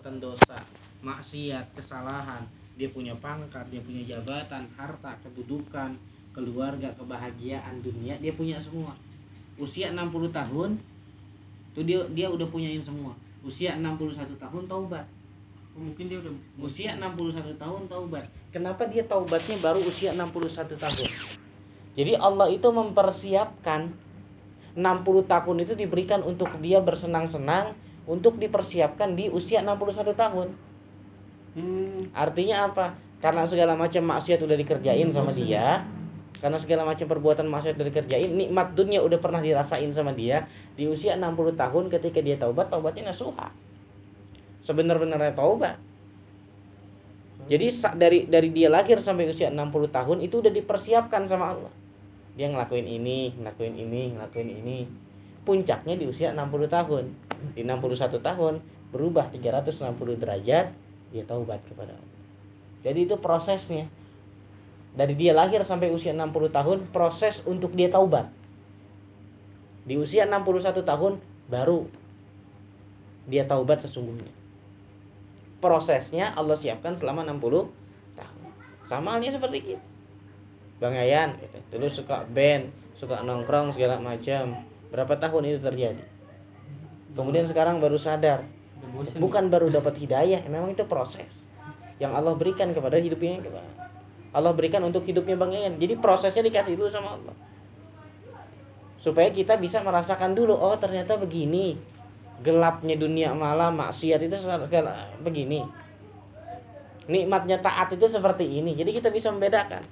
perbuatan dosa maksiat kesalahan. Dia punya pangkat dia punya jabatan harta kedudukan keluarga kebahagiaan dunia dia punya semua. Usia 60 tahun tuh dia dia udah punyain semua. Usia 61 tahun taubat. Oh, mungkin dia udah usia 61 tahun taubat. Kenapa dia taubatnya baru usia 61 tahun? Jadi Allah itu mempersiapkan 60 tahun itu diberikan untuk dia bersenang-senang untuk dipersiapkan di usia 61 tahun. Hmm, artinya apa? Karena segala macam maksiat udah dikerjain sama dia karena segala macam perbuatan maksiat udah dikerjain nikmat dunia udah pernah dirasain sama dia di usia 60 tahun ketika dia taubat taubatnya nasuha. Sebenar-benarnya taubat. Jadi dari dari dia lahir sampai usia 60 tahun itu udah dipersiapkan sama Allah. Dia ngelakuin ini ngelakuin ini ngelakuin ini. Puncaknya di usia 60 tahun di 61 tahun berubah 360 derajat dia taubat kepada Allah. Jadi itu prosesnya. Dari dia lahir sampai usia 60 tahun proses untuk dia taubat. Di usia 61 tahun baru dia taubat sesungguhnya. Prosesnya Allah siapkan selama 60 tahun. Sama halnya seperti kita. Bang Yayan gitu. dulu suka band suka nongkrong segala macam. Berapa tahun itu terjadi kemudian sekarang baru sadar. Bukan baru dapat hidayah memang itu proses yang Allah berikan kepada hidupnya Allah berikan untuk hidupnya Bang Yayan jadi prosesnya dikasih dulu sama Allah. Supaya kita bisa merasakan dulu oh ternyata begini. Gelapnya dunia malam maksiat itu segala- begini. Nikmatnya taat itu seperti ini. Jadi kita bisa membedakan.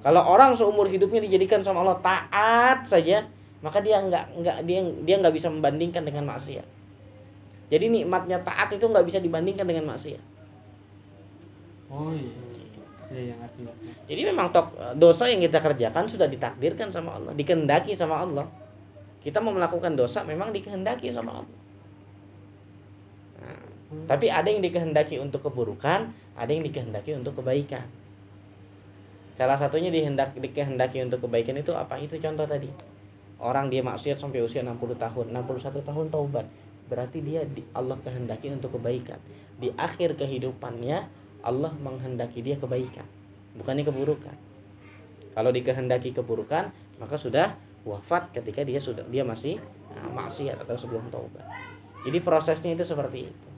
Kalau orang seumur hidupnya dijadikan sama Allah taat saja maka dia nggak nggak dia dia nggak bisa membandingkan dengan maksiat. Jadi nikmatnya taat itu nggak bisa dibandingkan dengan maksiat. Oh iya. Ya yang artinya jadi memang tok dosa yang kita kerjakan sudah ditakdirkan sama Allah dikehendaki sama Allah. Kita mau melakukan dosa memang dikehendaki sama Allah. Nah, tapi ada yang dikehendaki untuk keburukan ada yang dikehendaki untuk kebaikan. Salah satunya dihendak dikehendaki untuk kebaikan itu apa? Itu contoh tadi orang dia maksiat sampai usia 60 tahun. 61 tahun taubat. Berarti dia di, Allah kehendaki untuk kebaikan. Di akhir kehidupannya Allah menghendaki dia kebaikan. Bukannya keburukan. Kalau dikehendaki keburukan maka sudah wafat ketika dia sudah dia masih nah, maksiat atau sebelum taubat. Jadi prosesnya itu seperti itu.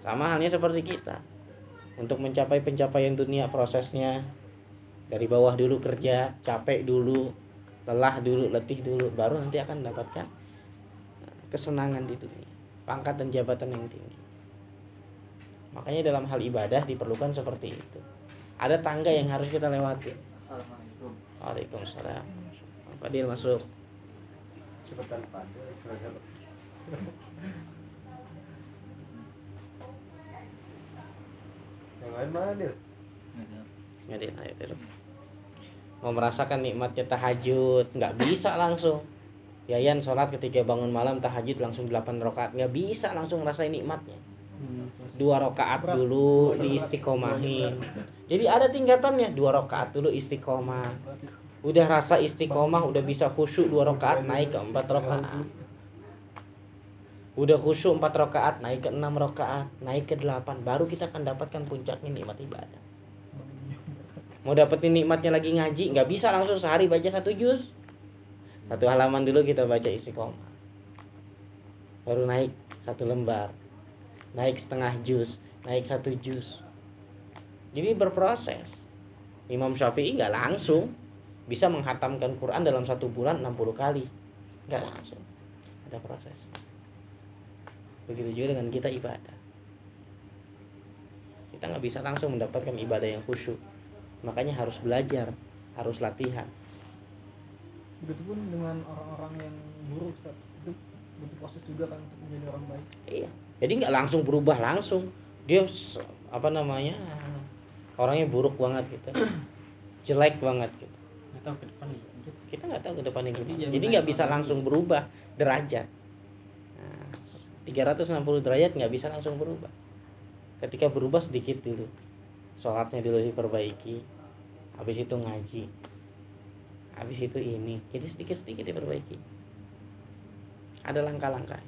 Sama halnya seperti kita. Untuk mencapai pencapaian dunia prosesnya dari bawah dulu kerja capek dulu lelah dulu letih dulu baru nanti akan mendapatkan nah, kesenangan di dunia pangkat dan jabatan yang tinggi makanya dalam hal ibadah diperlukan seperti itu ada tangga yang harus kita lewati Assalamualaikum. Waalaikumsalam Pak Dil masuk Cepetan Pak. Yang lain mana Dil? ya Dil ayo Dil. Mau merasakan nikmatnya tahajud nggak bisa langsung. Yayan sholat ketika bangun malam tahajud langsung 8 rakaat nggak bisa langsung ngerasain nikmatnya. Dua rakaat dulu diistiqomahin jadi ada tingkatannya dua rakaat dulu istiqomah. Udah rasa istiqomah udah bisa khusyuk dua rakaat naik ke empat rakaat udah khusyuk empat rakaat naik ke enam rakaat naik ke delapan. Baru kita akan dapatkan puncaknya nikmat ibadah mau dapetin nikmatnya lagi ngaji nggak bisa langsung sehari baca satu juz. Satu halaman dulu kita baca istiqomah baru naik satu lembar. Naik setengah juz naik satu juz. Jadi berproses. Imam Syafi'i nggak langsung bisa menghatamkan Quran dalam satu bulan 60 kali. Nggak langsung. Ada proses. Begitu juga dengan kita ibadah. Kita nggak bisa langsung mendapatkan ibadah yang khusyuk makanya harus belajar harus latihan Begitupun dengan orang-orang yang buruk Ustaz. Itu butuh proses juga kan untuk menjadi orang baik. Iya. Jadi nggak langsung berubah langsung. Dia apa namanya orangnya buruk banget gitu, jelek banget gitu. nggak tahu ke depan ya Kita nggak tahu ke depannya Jadi gimana. jangan Jadi nggak bisa langsung berubah derajat. Nah, 360 derajat nggak bisa langsung berubah. Ketika berubah sedikit dulu, sholatnya dulu diperbaiki, habis itu ngaji. Habis itu ini. Jadi sedikit-sedikit diperbaiki. Ada langkah-langkah.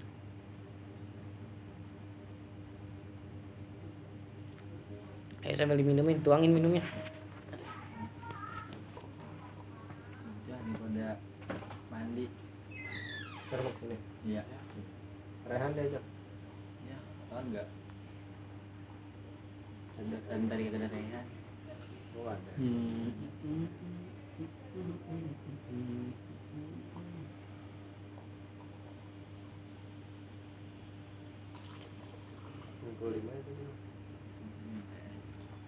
Ayo sambil diminumin tuangin minumnya. Daripada mandi. Termuk sini iya. Rehan deh cok. Ya apa enggak? Dan tadi ada rehan. Ada. Hmm. Itu.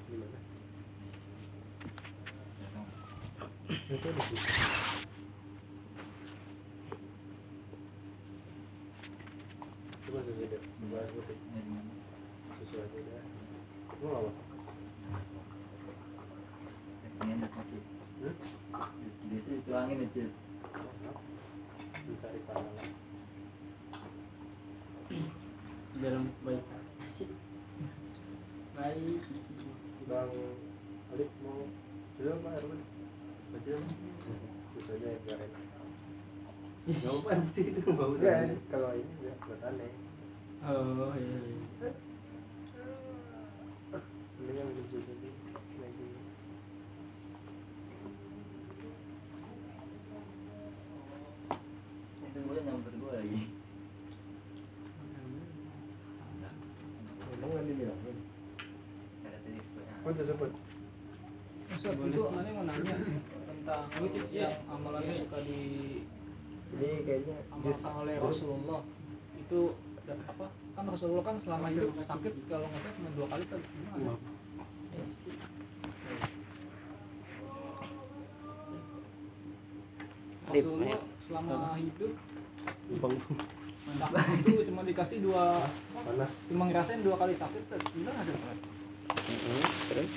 Gimana? Itu di situ. Susu putih. Susu. Lu nggak apa? Ini ada kopi. Hmm? Dia itu itu. Mencari pahala. dalam baik asik baik Bang Alif mau sudah apa Erwin? Baca Susu aja ya biar enak. Jawaban itu bau Enggak, kalau ini ya buat aneh. oh iya, iya. Mendingan minum susu dulu. Lagi. Itu gue nyamper gue lagi. Emang nggak dibilangin? Ada tadi gue. Pun sebut. Ustaz, itu aneh mau nanya tentang yang amalannya suka di Ini kayaknya amalkan oleh Rasulullah itu dan apa kan Rasulullah kan selama hidup sakit kalau nggak salah cuma dua kali Ustaz. Gimana? Rasulullah selama hidup sakit itu cuma dikasih dua Panas. cuma ngerasain dua kali sakit Ustaz. gimana sih Terus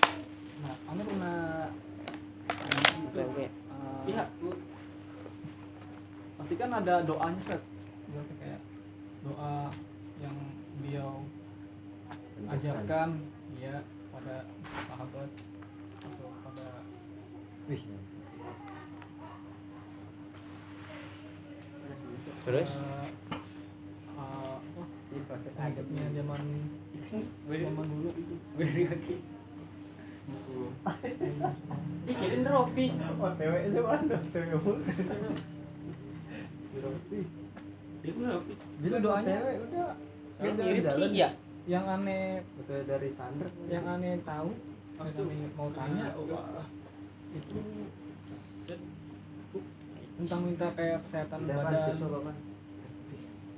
nah kamu pernah Oke, oke. eh, Iya. pasti kan ada doanya set Berarti kayak doa yang beliau ajarkan ya pada sahabat atau pada Wih. Terus eh, eh, apa Ini proses adabnya zaman zaman dulu itu. Pikirin Rofi OTW itu mana? OTW mulu. Roti. itu Rofi Itu doanya OTW udah. Mirip sih ya yang aneh OTW dari Sandra. yang aneh tahu kami mau tanya Wah. itu tentang minta kayak kesehatan badan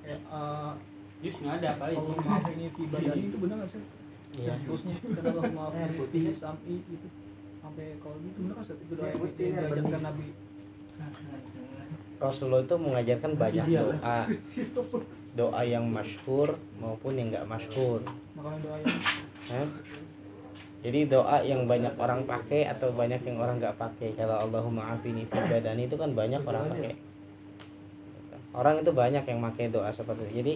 kayak eh, Jus nggak ada Allah sih maaf ini fi badani itu benar nggak sih? Seterusnya. Maaf ini putih. fi sam'i gitu. Sampai kalau gitu benar kan itu doa yang putih, yang ya, diajarkan. Nabi. Rasulullah itu mengajarkan banyak Iya. doa. Doa yang masyhur maupun yang nggak masyhur. Jadi doa yang banyak orang pakai atau banyak yang orang nggak pakai? Kalau Allahumma afini fi badani itu kan banyak orang pakai. Orang itu banyak yang pakai doa seperti itu. Jadi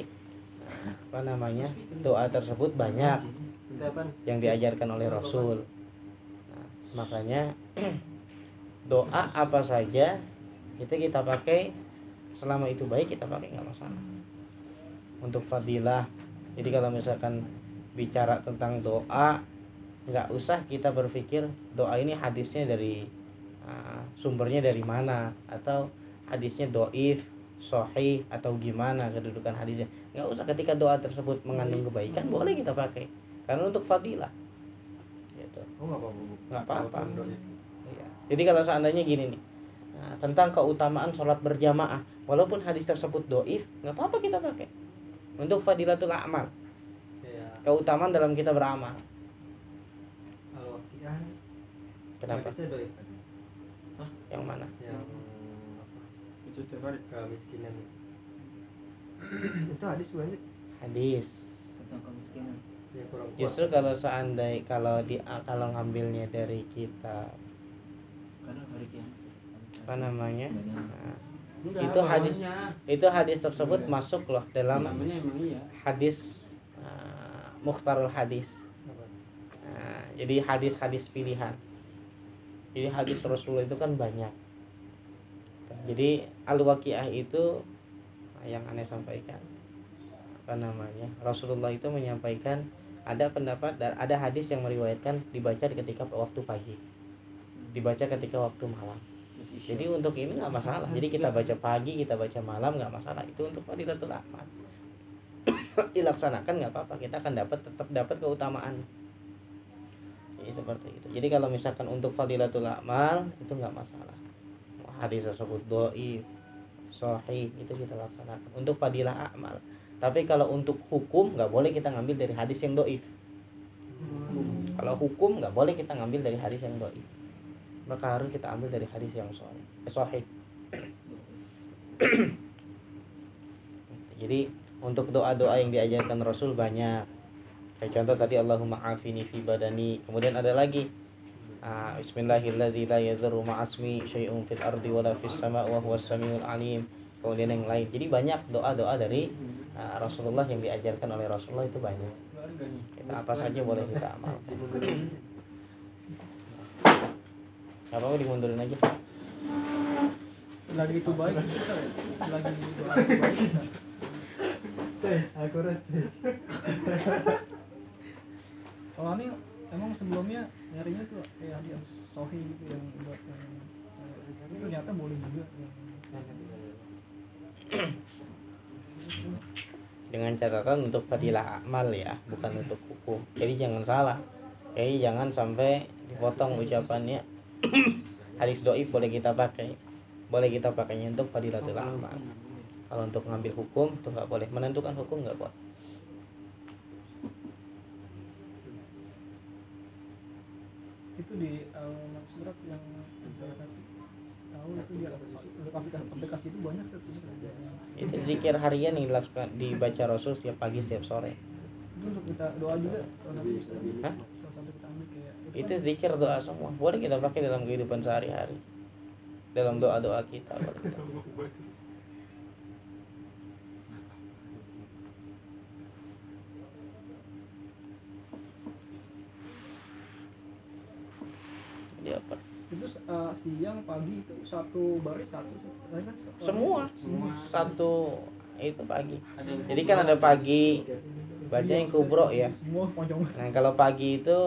apa namanya? Doa tersebut banyak? Yang diajarkan oleh Rasul. Nah, makanya doa apa saja itu kita pakai selama itu baik kita pakai nggak masalah. Untuk fadilah jadi kalau misalkan bicara tentang doa nggak usah kita berpikir doa ini hadisnya dari ah, sumbernya dari mana atau hadisnya doif sohih atau gimana kedudukan hadisnya. Nggak usah ketika doa tersebut mengandung kebaikan boleh kita pakai karena untuk fadilah gitu Oh nggak apa-apa. Apa-apa. Iya. jadi kalau seandainya gini nih nah, tentang keutamaan sholat berjamaah walaupun hadis tersebut doif nggak apa-apa kita pakai untuk fadilatul amal Kayak keutamaan dalam kita beramal kalau kian. kenapa Hadisnya doi kan? yang mana Yang apa? itu Kemiskinan. itu hadis bukan sih? hadis Tentang kemiskinan. Ya kurang kuat. justru kalau seandainya kalau di kalau ngambilnya dari kita kiamat. apa namanya nah, Enggak, Itu hadis. itu hadis tersebut Iya. masuk loh dalam namanya emang iya hadis uh, mukhtarul hadis Apa? Nah, jadi hadis-hadis pilihan. Jadi hadis Rasulullah itu kan banyak. Jadi al-waqiah itu yang aneh sampaikan apa namanya? Rasulullah itu menyampaikan ada pendapat dan ada hadis yang meriwayatkan dibaca ketika waktu pagi. Dibaca ketika waktu malam. Jadi untuk ini nggak masalah. Jadi kita baca pagi kita baca malam nggak masalah. Itu untuk fadilatul amal dilaksanakan nggak apa-apa. Kita akan dapat tetap dapat keutamaan. Jadi seperti itu. Jadi kalau misalkan untuk fadilatul amal itu nggak masalah. Hadis tersebut doi sahih itu kita laksanakan. Untuk fadilah amal tapi kalau untuk hukum nggak boleh kita ngambil dari hadis yang doif. Kalau hukum nggak boleh kita ngambil dari hadis yang doif. Maka harus kita ambil dari hadis yang sahih eh, sahih. Jadi untuk doa-doa yang diajarkan Rasul banyak. Kayak contoh tadi Allahumma afini fi badani. Kemudian ada lagi. Ah, Bismillahirrahmanirrahim. La yadhurru ma'asmi syai'un fil ardi sama wa alim kemudian yang lain jadi banyak doa-doa dari ah, Rasulullah yang diajarkan oleh Rasulullah itu banyak kita apa saja boleh kita amalkan apa mau dimundurin aja lagi itu baik kita ya. lagi doa itu baik teh kalau ini emang sebelumnya nyarinya tuh kayak yang sohi gitu yang buat yang yang- itu ternyata boleh juga yang dengan catatan untuk fadilah amal ya bukan untuk hukum. Jadi jangan salah. Jadi jangan sampai dipotong ucapannya. Hadis doib boleh kita pakai. Boleh kita pakainya untuk fadilatul amal. kalau untuk ngambil hukum itu nggak boleh. Menentukan hukum nggak boleh. Itu di alamat surat yang kasih. Tahu itu di aplikasi itu banyak itu zikir harian yang dilakukan dibaca Rasul setiap pagi setiap sore. Itu untuk kita doa juga Hah? kan. Zikir doa semua. Boleh kita pakai dalam kehidupan sehari-hari. Dalam doa doa kita apa itu uh, siang pagi itu satu baris satu satu- kan? Satu- semua. Semua. satu itu pagi. Jadi kan ada pagi baca yang kubro ya. Nah kalau pagi itu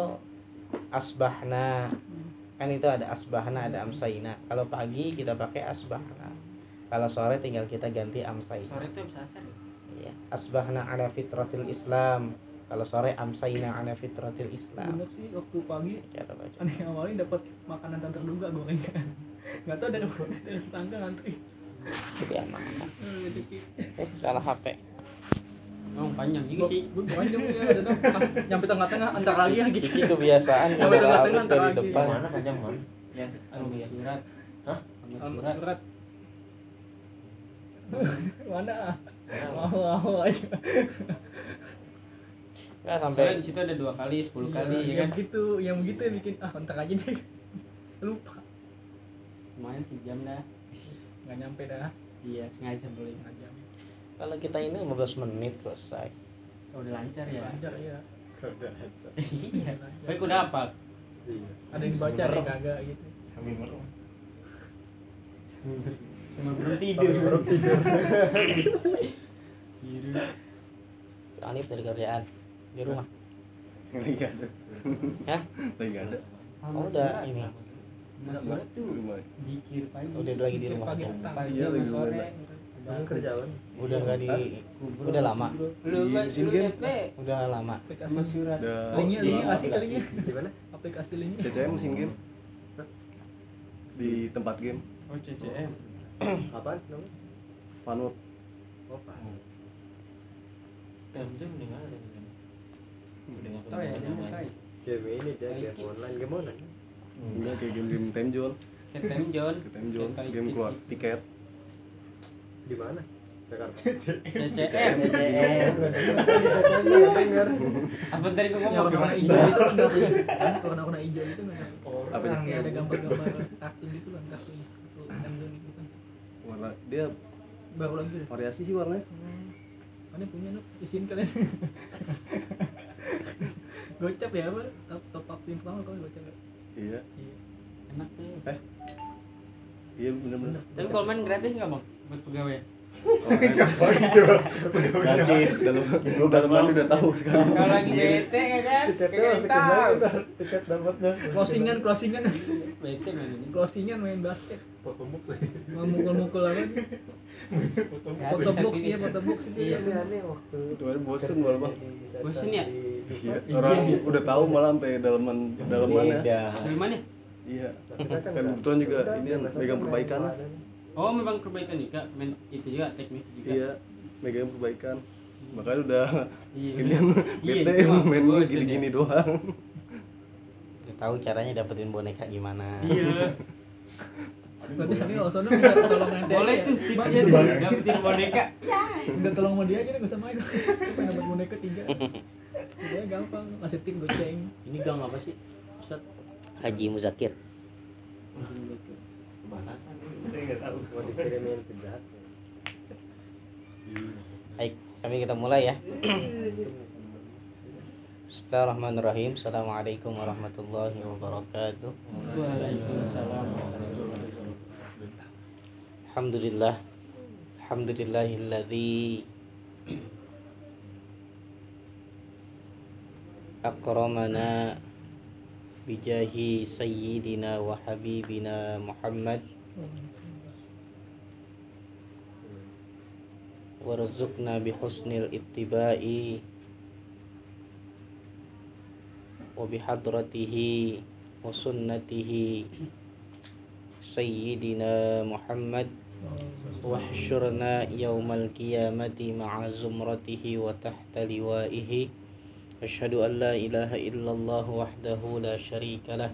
asbahna. Kan itu ada asbahna ada amsaina. Kalau pagi kita pakai asbahna. Kalau sore tinggal kita ganti amsaina. Sore itu bisa asar ya? ya asbahna ala fitratil islam kalau sore amsaina ala fitratil islam. Bener sih waktu pagi cara baca. Aneh awalnya dapat makanan tak terduga gorengan. Nggak tahu dari dari tetangga ngantri. Itu yang mana? Eh, salah hp Oh, panjang juga sih. gue panjang ya ada dong nyampe tengah-tengah antar lagi ya gitu. Ini kebiasaan Yang kalau tengah-tengah hapus antara dari lagi. depan. Mana panjang man? Yang Anu surat. Hah? Anu surat. surat. Mana? Mau mau aja Soalnya sampai di situ ada dua kali, sepuluh Iya, kali ya yang kan. gitu yang begitu yang bikin ah antar aja deh lupa Lumayan sejam dah. nggak nyampe dah Iya, sengaja boleh. jam kalau kita ini 15 menit selesai Oh, udah lancar ya. lancar ya Iya. lancar. Baik udah apa? iya ada yang dibaca ada kagak gitu sambil merem. Cuma belum tidur. Tidur. Alif dari kerjaan di rumah lagi ada Hah? lagi ada Oh, udah ini. Surat tuh Rumah. zikir pagi. udah lagi di rumah pagi Pagi Iya, lagi sore. Udah kerjaan udah nggak di kubur. udah lama Di mesin game. udah lama aplikasi surat. udah linknya kali ya di mana aplikasi linknya CCM mesin game Hah? di tempat game Oh, CCM. namanya Panut Oh. Temzem dengan ada ya, pemain. tahu. game ini dia game online game online. Hmm. enggak kayak game game time zone. Captain John. time zone. Contoh game itu. keluar tiket. Di mana? Jakarta. CCM. dengar. Apa tadi yang ngomong? Warna gimana? hijau itu kan warna warna hijau itu Apa yang ada gambar-gambar kartun gitu kan kartun itu gitu kan. Warna dia baru lagi variasi sih warnanya. Hmm. Aneh punya nuk? Isin kalian gocap ya apa top, top up yang pertama kalau gocap ya. Iya. Iya. Enak tuh. iya bener-bener. Tapi kalau main gratis nggak bang? Buat pegawai? Gratis dalam dalam mana udah tahu sekarang Kalau lagi bete ya kan? Kayak masih kembali tiket dapatnya closingan closingan Bete main ini. closingan main basket foto book mau mukul-mukul apa foto box pilih. ya foto box itu Iya. Aneh waktu Kemarin bosen malah, Bang. Bosen ya? iya orang udah tahu malah sampai dalaman dalamannya Dari mana? iya kan kebetulan juga ini yang megang perbaikan Oh, memang perbaikan juga. Main itu juga teknis juga. iya megang perbaikan makanya udah Iya. ini yang Iya, bete mah main gini-gini doang Udah tahu caranya dapetin boneka gimana Iya. berarti ini Osono minta tolong nanti Boleh tuh ya. tipsnya tuh. Dapetin boneka. minta tolong sama dia aja deh gak usah main pengen dapat boneka tiga dia gampang masih tim goceng Ini gang apa sih? Ustaz. Haji Muzakir mau dikirimin ke jahat Baik, kami kita mulai ya. Bismillahirrahmanirrahim. Assalamualaikum warahmatullahi wabarakatuh. Waalaikumsalam. Alhamdulillah. Alhamdulillahilladzi akramana بجاه سيدنا وحبيبنا محمد. وارزقنا بحسن الاتباع وبحضرته وسنته سيدنا محمد. واحشرنا يوم القيامة مع زمرته وتحت لوائه. أشهد أن لا إله إلا الله وحده لا شريك له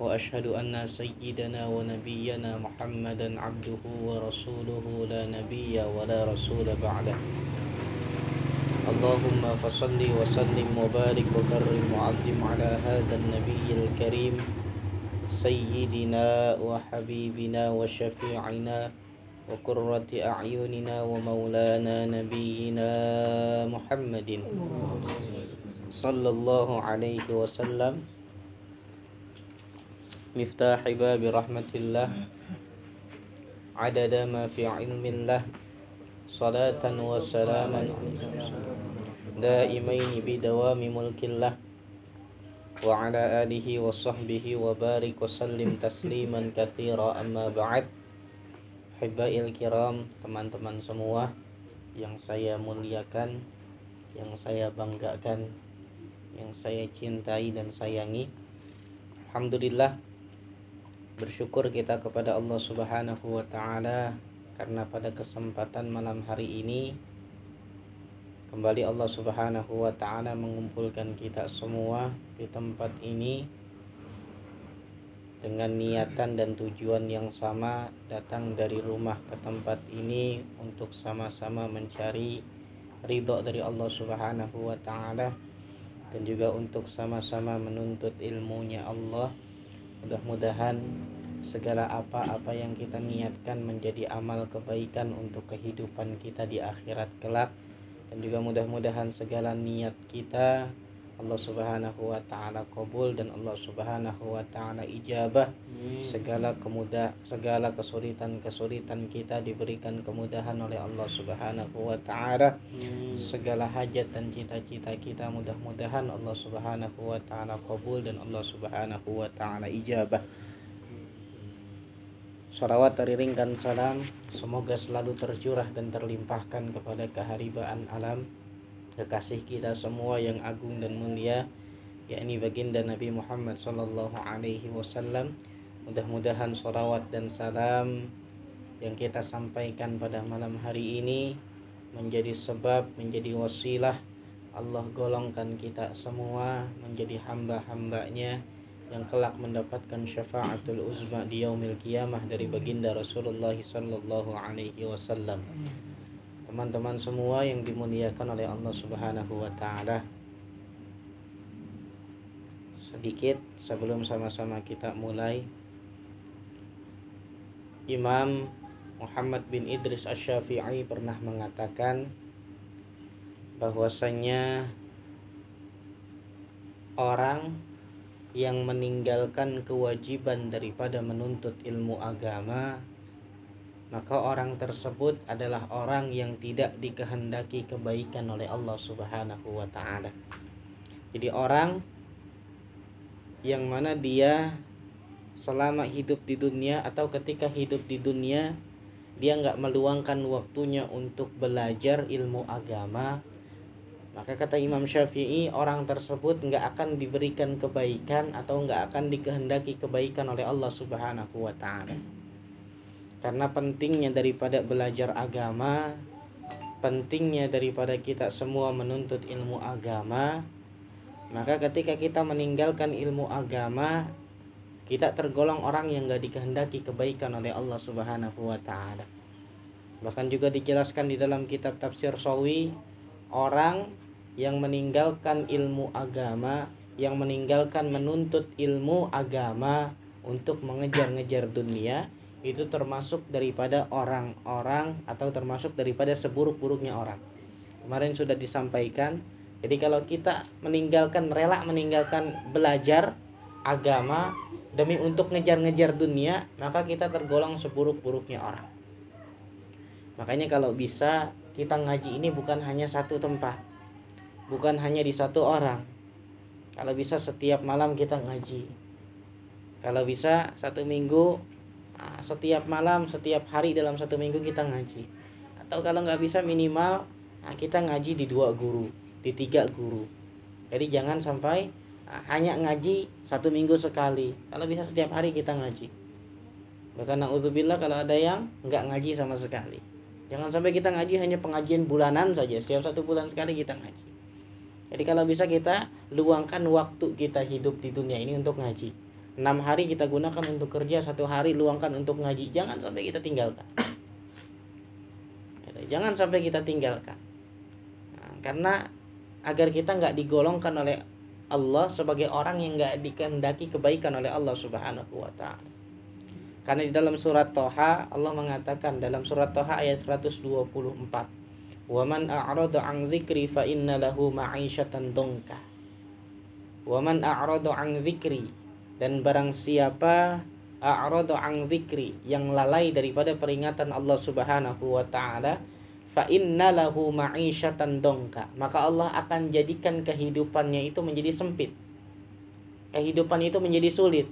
وأشهد أن سيدنا ونبينا محمدا عبده ورسوله لا نبي ولا رسول بعده. اللهم فصل وسلم وبارك وكرم وعظم على هذا النبي الكريم سيدنا وحبيبنا وشفيعنا وقرة أعيننا ومولانا نبينا محمد. صلى الله عليه وسلم مفتاح باب رحمة الله عدد ما في علم الله صلاة وسلاما دائمين بدوام ملك الله وعلى آله وصحبه وبارك وسلم تسليما كثيرا أما بعد Hibail kiram teman-teman semua yang saya muliakan yang saya banggakan yang saya cintai dan sayangi. Alhamdulillah bersyukur kita kepada Allah Subhanahu wa taala karena pada kesempatan malam hari ini kembali Allah Subhanahu wa taala mengumpulkan kita semua di tempat ini dengan niatan dan tujuan yang sama datang dari rumah ke tempat ini untuk sama-sama mencari ridho dari Allah Subhanahu wa taala dan juga untuk sama-sama menuntut ilmunya Allah. Mudah-mudahan segala apa-apa yang kita niatkan menjadi amal kebaikan untuk kehidupan kita di akhirat kelak dan juga mudah-mudahan segala niat kita Allah Subhanahu wa taala kabul dan Allah Subhanahu wa taala ijabah. Segala kemudah segala kesulitan-kesulitan kita diberikan kemudahan oleh Allah Subhanahu wa taala. Segala hajat dan cita-cita kita mudah-mudahan Allah Subhanahu wa taala kabul dan Allah Subhanahu wa taala ijabah. Salawat teriringkan salam Semoga selalu tercurah dan terlimpahkan kepada keharibaan alam kekasih kita semua yang agung dan mulia yakni baginda Nabi Muhammad sallallahu alaihi wasallam. Mudah-mudahan salawat dan salam yang kita sampaikan pada malam hari ini menjadi sebab menjadi wasilah Allah golongkan kita semua menjadi hamba-hambanya yang kelak mendapatkan syafaatul uzma di yaumil qiyamah dari baginda Rasulullah sallallahu alaihi wasallam teman-teman semua yang dimuliakan oleh Allah Subhanahu wa taala. Sedikit sebelum sama-sama kita mulai Imam Muhammad bin Idris Asy-Syafi'i pernah mengatakan bahwasanya orang yang meninggalkan kewajiban daripada menuntut ilmu agama maka orang tersebut adalah orang yang tidak dikehendaki kebaikan oleh Allah Subhanahu wa taala. Jadi orang yang mana dia selama hidup di dunia atau ketika hidup di dunia dia nggak meluangkan waktunya untuk belajar ilmu agama maka kata Imam Syafi'i orang tersebut nggak akan diberikan kebaikan atau nggak akan dikehendaki kebaikan oleh Allah Subhanahu wa taala. Karena pentingnya daripada belajar agama, pentingnya daripada kita semua menuntut ilmu agama, maka ketika kita meninggalkan ilmu agama, kita tergolong orang yang nggak dikehendaki kebaikan oleh Allah Subhanahu wa taala. Bahkan juga dijelaskan di dalam kitab tafsir Sawi, orang yang meninggalkan ilmu agama, yang meninggalkan menuntut ilmu agama untuk mengejar-ngejar dunia, itu termasuk daripada orang-orang atau termasuk daripada seburuk-buruknya orang. Kemarin sudah disampaikan. Jadi kalau kita meninggalkan rela meninggalkan belajar agama demi untuk ngejar-ngejar dunia, maka kita tergolong seburuk-buruknya orang. Makanya kalau bisa kita ngaji ini bukan hanya satu tempat. Bukan hanya di satu orang. Kalau bisa setiap malam kita ngaji. Kalau bisa satu minggu setiap malam, setiap hari dalam satu minggu kita ngaji. Atau kalau nggak bisa minimal ah, kita ngaji di dua guru, di tiga guru. Jadi jangan sampai ah, hanya ngaji satu minggu sekali. Kalau bisa setiap hari kita ngaji. Bahkan na'udzubillah kalau ada yang nggak ngaji sama sekali. Jangan sampai kita ngaji hanya pengajian bulanan saja. Setiap satu bulan sekali kita ngaji. Jadi kalau bisa kita luangkan waktu kita hidup di dunia ini untuk ngaji. Enam hari kita gunakan untuk kerja, satu hari luangkan untuk ngaji. Jangan sampai kita tinggalkan. Gitu. Jangan sampai kita tinggalkan. Nah, karena agar kita nggak digolongkan oleh Allah sebagai orang yang nggak dikehendaki kebaikan oleh Allah Subhanahu wa taala. Karena di dalam surat Toha Allah mengatakan dalam surat Toha ayat 124 Wa man a'rada an dzikri fa inna lahu ma'isyatan dongka Wa man a'rada an dzikri dan barang siapa a'rada an dzikri yang lalai daripada peringatan Allah Subhanahu wa taala fa inna lahu ma'isyatan dongka maka Allah akan jadikan kehidupannya itu menjadi sempit. Kehidupan itu menjadi sulit.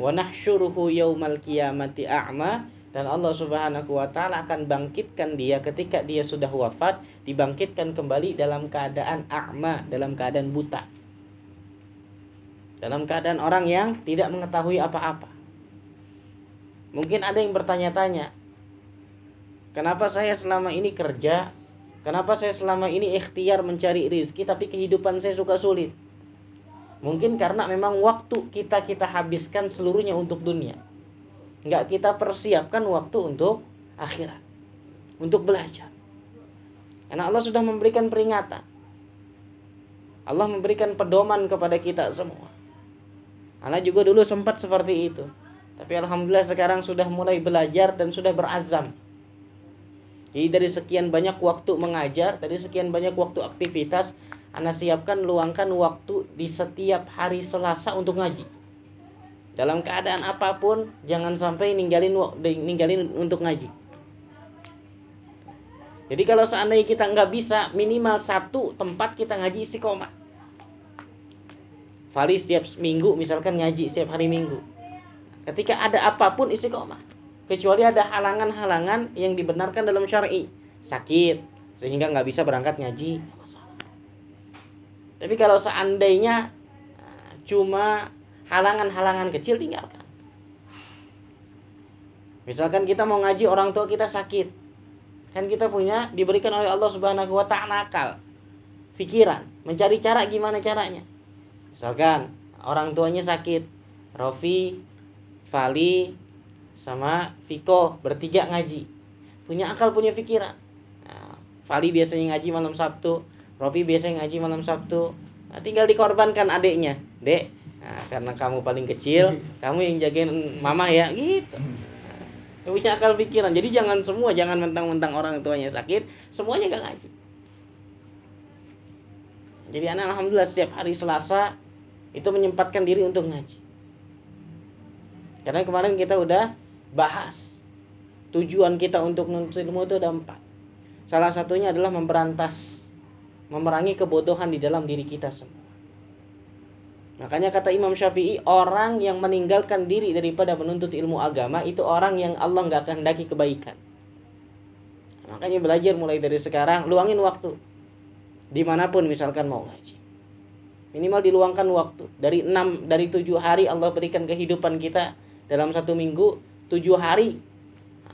Wa nahsyuruhu yaumal qiyamati a'ma. Dan Allah Subhanahu wa taala akan bangkitkan dia ketika dia sudah wafat dibangkitkan kembali dalam keadaan a'ma dalam keadaan buta dalam keadaan orang yang tidak mengetahui apa-apa mungkin ada yang bertanya-tanya kenapa saya selama ini kerja kenapa saya selama ini ikhtiar mencari rizki tapi kehidupan saya suka sulit Mungkin karena memang waktu kita kita habiskan seluruhnya untuk dunia. Nggak kita persiapkan waktu untuk akhirat. Untuk belajar. Karena Allah sudah memberikan peringatan. Allah memberikan pedoman kepada kita semua. Allah juga dulu sempat seperti itu. Tapi Alhamdulillah sekarang sudah mulai belajar dan sudah berazam. Jadi dari sekian banyak waktu mengajar, dari sekian banyak waktu aktivitas, anda siapkan luangkan waktu di setiap hari Selasa untuk ngaji. Dalam keadaan apa pun jangan sampai ninggalin ninggalin untuk ngaji. Jadi kalau seandainya kita nggak bisa minimal satu tempat kita ngaji istiqomah. Fali setiap minggu misalkan ngaji setiap hari minggu. Ketika ada apa pun istiqomah. Kecuali ada halangan-halangan yang dibenarkan dalam syar'i. Sakit sehingga nggak bisa berangkat ngaji tapi kalau seandainya ah, cuma halangan-halangan kecil tinggalkan. Misalkan kita mau ngaji orang tua kita sakit. Kan kita punya diberikan oleh Allah Subhanahu wa taala akal. Pikiran, mencari cara gimana caranya. Misalkan orang tuanya sakit, Rofi, Fali, sama Viko bertiga ngaji. Punya akal, punya pikiran. Nah, Fali biasanya ngaji malam Sabtu, Robi biasanya ngaji malam Sabtu. Nah, tinggal dikorbankan adiknya. Dek nah, karena kamu paling kecil kamu yang jagain mama ya gitu. Nah, punya akal pikiran jadi jangan semua jangan mentang-mentang orang tuanya sakit semuanya gak ngaji. Jadi anak alhamdulillah setiap hari Selasa itu menyempatkan diri untuk ngaji. Karena kemarin kita udah bahas tujuan kita untuk menuntut ilmu itu ada empat. Salah satunya adalah memberantas memerangi kebodohan di dalam diri kita semua. Makanya kata Imam Syafi'i orang yang meninggalkan diri daripada menuntut ilmu agama itu orang yang Allah nggak kehendaki kebaikan. Makanya belajar mulai dari sekarang luangin waktu. Di mana pun misalkan mau ngaji minimal diluangkan waktu. Dari enam dari tujuh hari Allah berikan kehidupan kita dalam satu minggu tujuh hari.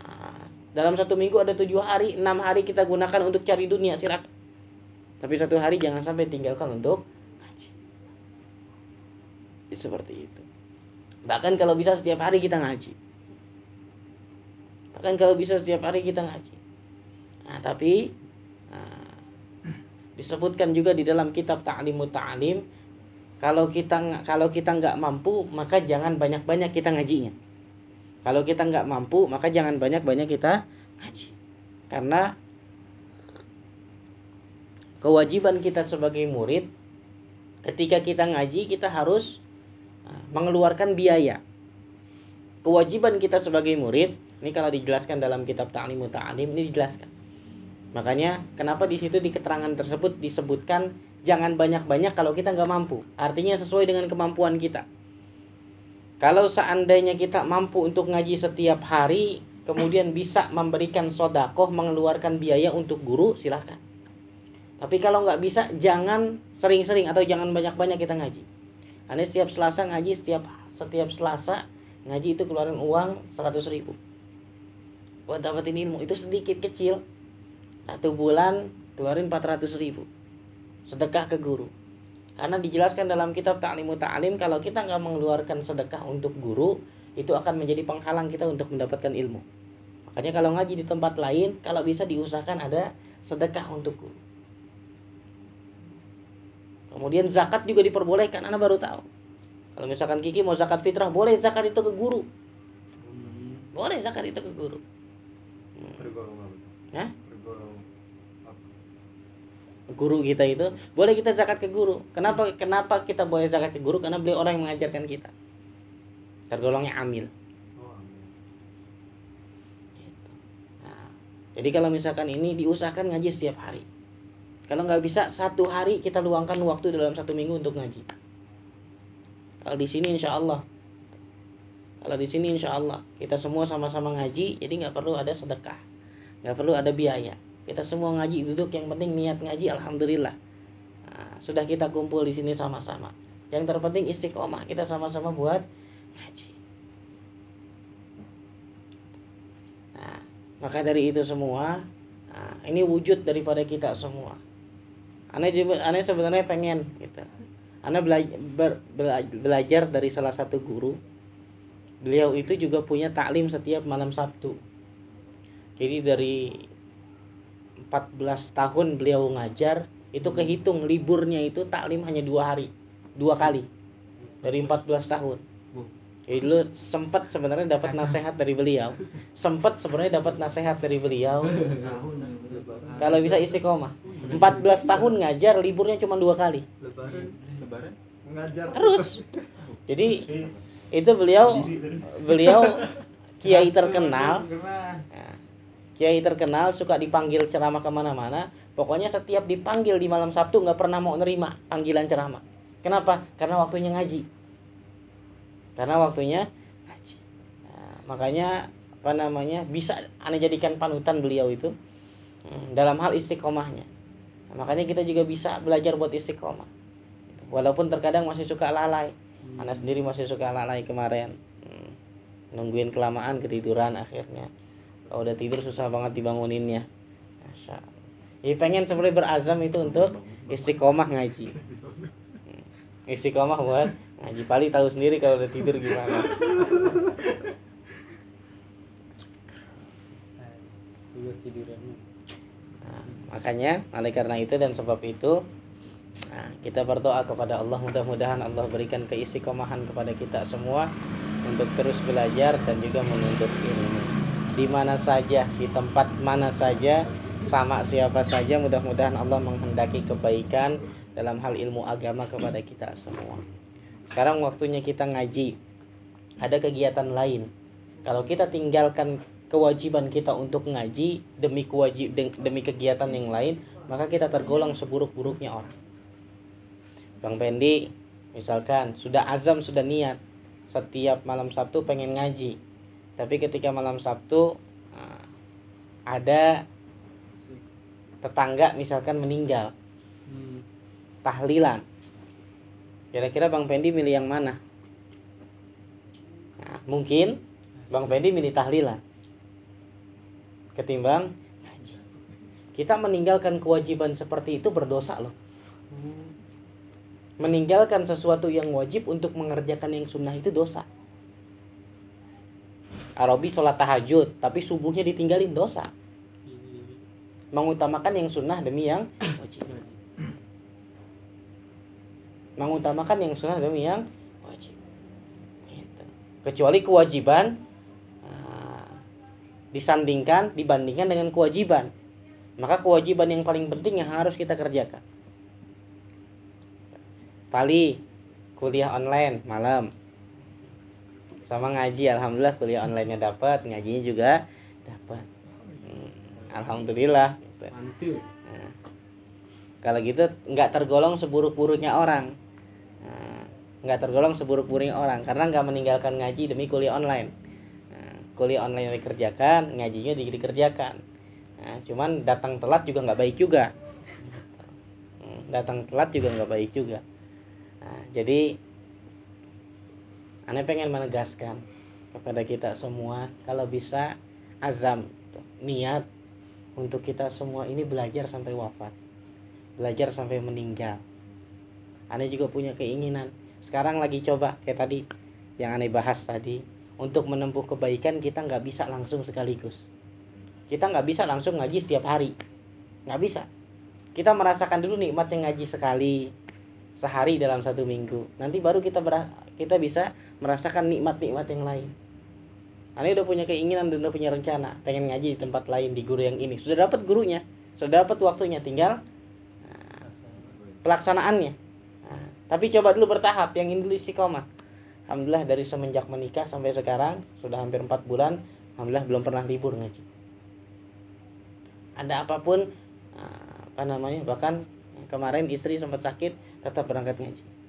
Nah, dalam satu minggu ada tujuh hari enam hari kita gunakan untuk cari dunia silakan. Tapi satu hari jangan sampai tinggalkan untuk ngaji seperti itu. Bahkan kalau bisa setiap hari kita ngaji. Bahkan kalau bisa setiap hari kita ngaji. Nah tapi nah, disebutkan juga di dalam kitab Ta'limut Ta'lim kalau kita kalau kita nggak mampu maka jangan banyak-banyak kita ngajinya. Kalau kita nggak mampu maka jangan banyak-banyak kita ngaji. Karena kewajiban kita sebagai murid ketika kita ngaji kita harus uh, mengeluarkan biaya. Kewajiban kita sebagai murid ini kalau dijelaskan dalam kitab Ta'limut Ta'lim ini dijelaskan makanya kenapa di situ di keterangan tersebut disebutkan jangan banyak-banyak kalau kita nggak mampu. Artinya sesuai dengan kemampuan kita. Kalau seandainya kita mampu untuk ngaji setiap hari kemudian bisa memberikan sodakoh mengeluarkan biaya untuk guru silahkan. Tapi kalau nggak bisa jangan sering-sering atau jangan banyak-banyak kita ngaji. Anda setiap selasa ngaji setiap setiap selasa ngaji itu keluarin uang 100 ribu. Buat dapetin ilmu itu sedikit kecil satu bulan keluarin 400 ribu. Sedekah ke guru. Karena dijelaskan dalam kitab Ta'limu Ta'lim kalau kita nggak mengeluarkan sedekah untuk guru itu akan menjadi penghalang kita untuk mendapatkan ilmu. Makanya kalau ngaji di tempat lain kalau bisa diusahakan ada sedekah untuk guru. Kemudian zakat juga diperbolehkan anak baru tahu. Kalau misalkan Kiki mau zakat fitrah boleh zakat itu ke guru. Boleh. Zakat itu ke guru? Hah? Guru kita itu boleh kita zakat ke guru. Kenapa kenapa kita boleh zakat ke guru? Karena beliau orang yang mengajarkan kita. Tergolongnya amil. Oh amin Nah, jadi kalau misalkan ini diusahakan ngaji setiap hari. Kalau nggak bisa satu hari kita luangkan waktu dalam satu minggu untuk ngaji. Kalau di sini insya Allah. Kalau di sini insya Allah. Kita semua sama-sama ngaji jadi nggak perlu ada sedekah. Nggak perlu ada biaya kita semua ngaji duduk yang penting niat ngaji alhamdulillah Nah, sudah kita kumpul di sini sama-sama yang terpenting istiqomah kita sama-sama buat ngaji Nah, maka dari itu semua, nah, ini wujud daripada kita semua. Aneh aneh sebenarnya pengen gitu. Bela- ber- bela- belajar dari salah satu guru. Beliau itu juga punya taklim setiap malam Sabtu. Jadi dari 14 tahun beliau ngajar, itu kehitung liburnya itu taklim hanya dua hari, dua kali dari 14 tahun. Jadi dulu sempat sebenarnya dapat nasihat dari beliau. Sempat sebenarnya dapat nasihat dari beliau. Kalau bisa istiqomah. 14 tahun ngajar, liburnya cuma dua kali. lebaran Lebaran? ngajar Terus. Jadi itu beliau beliau kiai terkenal. Nah, kiai terkenal suka dipanggil ceramah ke mana-mana. Pokoknya setiap dipanggil di malam Sabtu nggak pernah mau nerima panggilan ceramah. Kenapa? Karena waktunya ngaji. Karena waktunya ngaji. Nah, makanya apa namanya bisa aneh jadikan panutan beliau itu hmm, dalam hal istiqomahnya. Nah, makanya kita juga bisa belajar buat istiqomah. Walaupun terkadang masih suka lalai. Anak sendiri masih suka lalai kemarin. Hmm, nungguin kelamaan ketiduran akhirnya. Kalau udah tidur susah banget dibanguninnya. Jadi pengen sebenarnya berazam itu untuk istiqomah ngaji. Hmm, Istiqomah buat ngaji. Pali tahu sendiri kalau udah tidur gimana. Nah, makanya oleh karena itu dan sebab itu nah, kita berdoa kepada Allah mudah-mudahan Allah berikan keistiqomahan kepada kita semua untuk terus belajar dan juga menuntut ilmu di mana saja di tempat mana saja sama siapa saja mudah-mudahan Allah menghendaki kebaikan dalam hal ilmu agama kepada kita semua. Sekarang waktunya kita ngaji. Ada kegiatan lain. Kalau kita tinggalkan kewajiban kita untuk ngaji demi kewajib demi kegiatan yang lain maka kita tergolong seburuk-buruknya orang. Bang Pendi misalkan sudah azam sudah niat setiap malam Sabtu pengen ngaji tapi ketika malam Sabtu ah, ada tetangga misalkan meninggal. Hmm. tahlilan. Kira-kira Bang Pendi milih yang mana? Nah, mungkin Bang Pendi milih tahlilan. Ketimbang kita meninggalkan kewajiban seperti itu berdosa loh. Meninggalkan sesuatu yang wajib untuk mengerjakan yang sunnah itu dosa Arabi sholat tahajud tapi subuhnya ditinggalin dosa. Mengutamakan yang sunnah demi yang wajib. Mengutamakan yang sunnah demi yang wajib. Gitu. kecuali kewajiban ah, disandingkan dibandingkan dengan kewajiban. Maka kewajiban yang paling penting yang harus kita kerjakan. Vali kuliah online malam sama ngaji alhamdulillah kuliah onlinenya dapat ngajinya juga dapat Hmm, alhamdulillah gitu. Nah, kalau gitu nggak tergolong seburuk-buruknya orang. Nah, nggak tergolong seburuk-buruknya orang karena nggak meninggalkan ngaji demi kuliah online. Nah, kuliah online dikerjakan ngajinya di- dikerjakan. Nah, cuman datang telat juga nggak baik juga. Hmm, datang telat juga nggak baik juga. Nah, jadi aneh pengen menegaskan kepada kita semua kalau bisa azam gitu, niat untuk kita semua ini belajar sampai wafat belajar sampai meninggal. Aneh juga punya keinginan. Sekarang lagi coba kayak tadi yang aneh bahas tadi untuk menempuh kebaikan kita nggak bisa langsung sekaligus. Kita nggak bisa langsung ngaji setiap hari. Nggak bisa. Kita merasakan dulu nikmatnya ngaji sekali sehari dalam satu minggu. Nanti baru kita kita bisa merasakan nikmat-nikmat yang lain. Ane udah punya keinginan dan udah punya rencana pengen ngaji di tempat lain di guru yang ini. Sudah dapat gurunya sudah dapat waktunya tinggal nah, pelaksanaannya. Nah, tapi coba dulu bertahap yang ini dulu istiqomah. Alhamdulillah dari semenjak menikah sampai sekarang sudah hampir empat bulan Alhamdulillah belum pernah libur ngaji. Ada apa pun apa namanya bahkan kemarin istri sempat sakit tetap berangkat ngaji. Nah,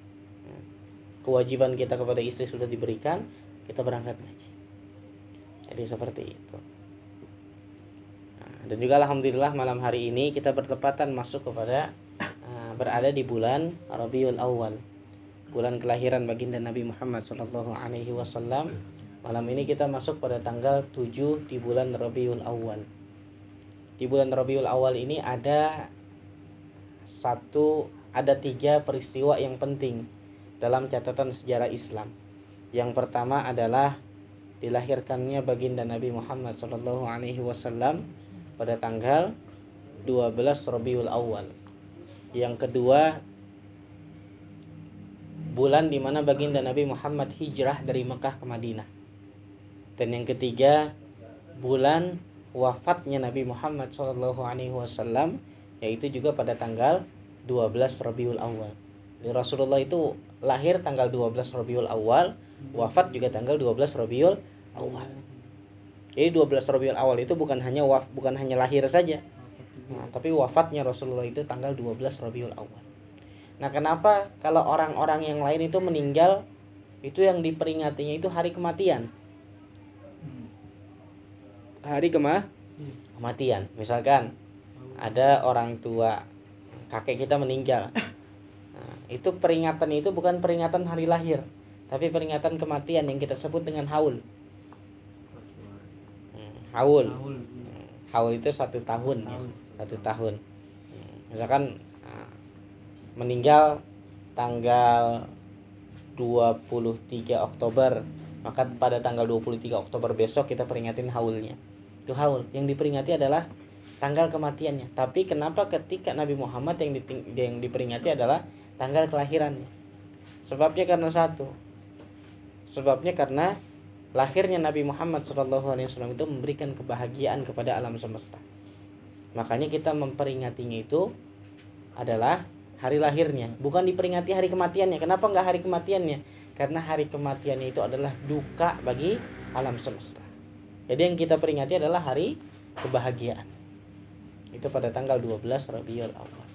kewajiban kita kepada istri sudah diberikan kita berangkat ngaji. Jadi seperti itu. Nah, dan juga alhamdulillah malam hari ini kita bertepatan masuk kepada ah, berada di bulan Rabiul Awal. Bulan kelahiran baginda Nabi Muhammad Shallallahu Alaihi Wasallam. Malam ini kita masuk pada tanggal 7 di bulan Rabiul Awal. Di bulan Rabiul Awal ini ada satu ada tiga peristiwa yang penting dalam catatan sejarah Islam yang pertama adalah dilahirkannya baginda Nabi Muhammad Shallallahu Alaihi Wasallam pada tanggal 12 Rabiul Awal. Yang kedua bulan di mana baginda Nabi Muhammad hijrah dari Mekah ke Madinah. Dan yang ketiga bulan wafatnya Nabi Muhammad Shallallahu Alaihi Wasallam yaitu juga pada tanggal 12 Rabiul Awal. Rasulullah itu lahir tanggal 12 Rabiul Awal, wafat juga tanggal 12 Rabiul Awal. Jadi 12 Rabiul Awal itu bukan hanya waf bukan hanya lahir saja. Nah, tapi wafatnya Rasulullah itu tanggal 12 Rabiul Awal. Nah, kenapa kalau orang-orang yang lain itu meninggal itu yang diperingatinya itu hari kematian? Hari kema kematian. Misalkan ada orang tua kakek kita meninggal. Itu peringatan itu bukan peringatan hari lahir, tapi peringatan kematian yang kita sebut dengan haul. Hmm, haul. Hmm, Haul itu satu tahun, ya. Satu tahun. Hmm, Misalkan ah, meninggal tanggal 23 Oktober, maka pada tanggal 23 Oktober besok kita peringatin haulnya. Itu haul. Yang diperingati adalah tanggal kematiannya. Tapi kenapa ketika Nabi Muhammad yang diting- yang diperingati adalah tanggal kelahirannya? Sebabnya karena satu. Sebabnya karena lahirnya Nabi Muhammad SAW itu memberikan kebahagiaan kepada alam semesta. Makanya kita memperingatinya itu adalah hari lahirnya, bukan diperingati hari kematiannya. Kenapa nggak hari kematiannya? Karena hari kematiannya itu adalah duka bagi alam semesta. Jadi yang kita peringati adalah hari kebahagiaan. Itu pada tanggal 12 Rabiul Awal.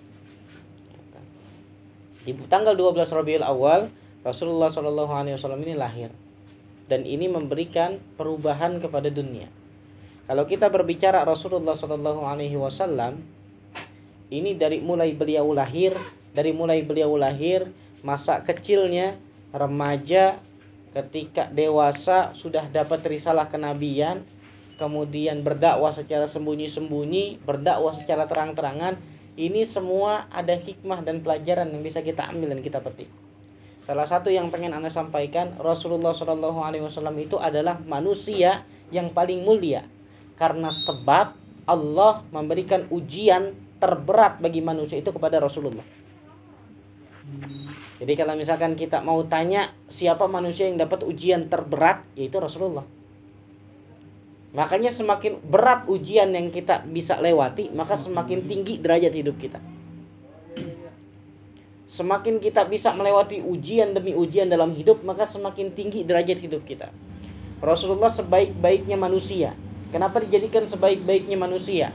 Di tanggal 12 Rabiul Awal Rasulullah Shallallahu alaihi wasallam ini lahir. Dan ini memberikan perubahan kepada dunia. Kalau kita berbicara Rasulullah Shallallahu alaihi wasallam ini dari mulai beliau lahir, dari mulai beliau lahir, masa kecilnya, remaja, ketika dewasa sudah dapat risalah kenabian, kemudian berdakwah secara sembunyi-sembunyi, berdakwah secara terang-terangan, ini semua ada hikmah dan pelajaran yang bisa kita ambil dan kita petik. Salah satu yang pengen anda sampaikan, Rasulullah Shallallahu Alaihi Wasallam itu adalah manusia yang paling mulia, karena sebab Allah memberikan ujian terberat bagi manusia itu kepada Rasulullah. Jadi kalau misalkan kita mau tanya siapa manusia yang dapat ujian terberat, yaitu Rasulullah. Makanya semakin berat ujian yang kita bisa lewati, maka semakin tinggi derajat hidup kita. Semakin kita bisa melewati ujian demi ujian dalam hidup, maka semakin tinggi derajat hidup kita. Rasulullah sebaik-baiknya manusia. Kenapa dijadikan sebaik-baiknya manusia?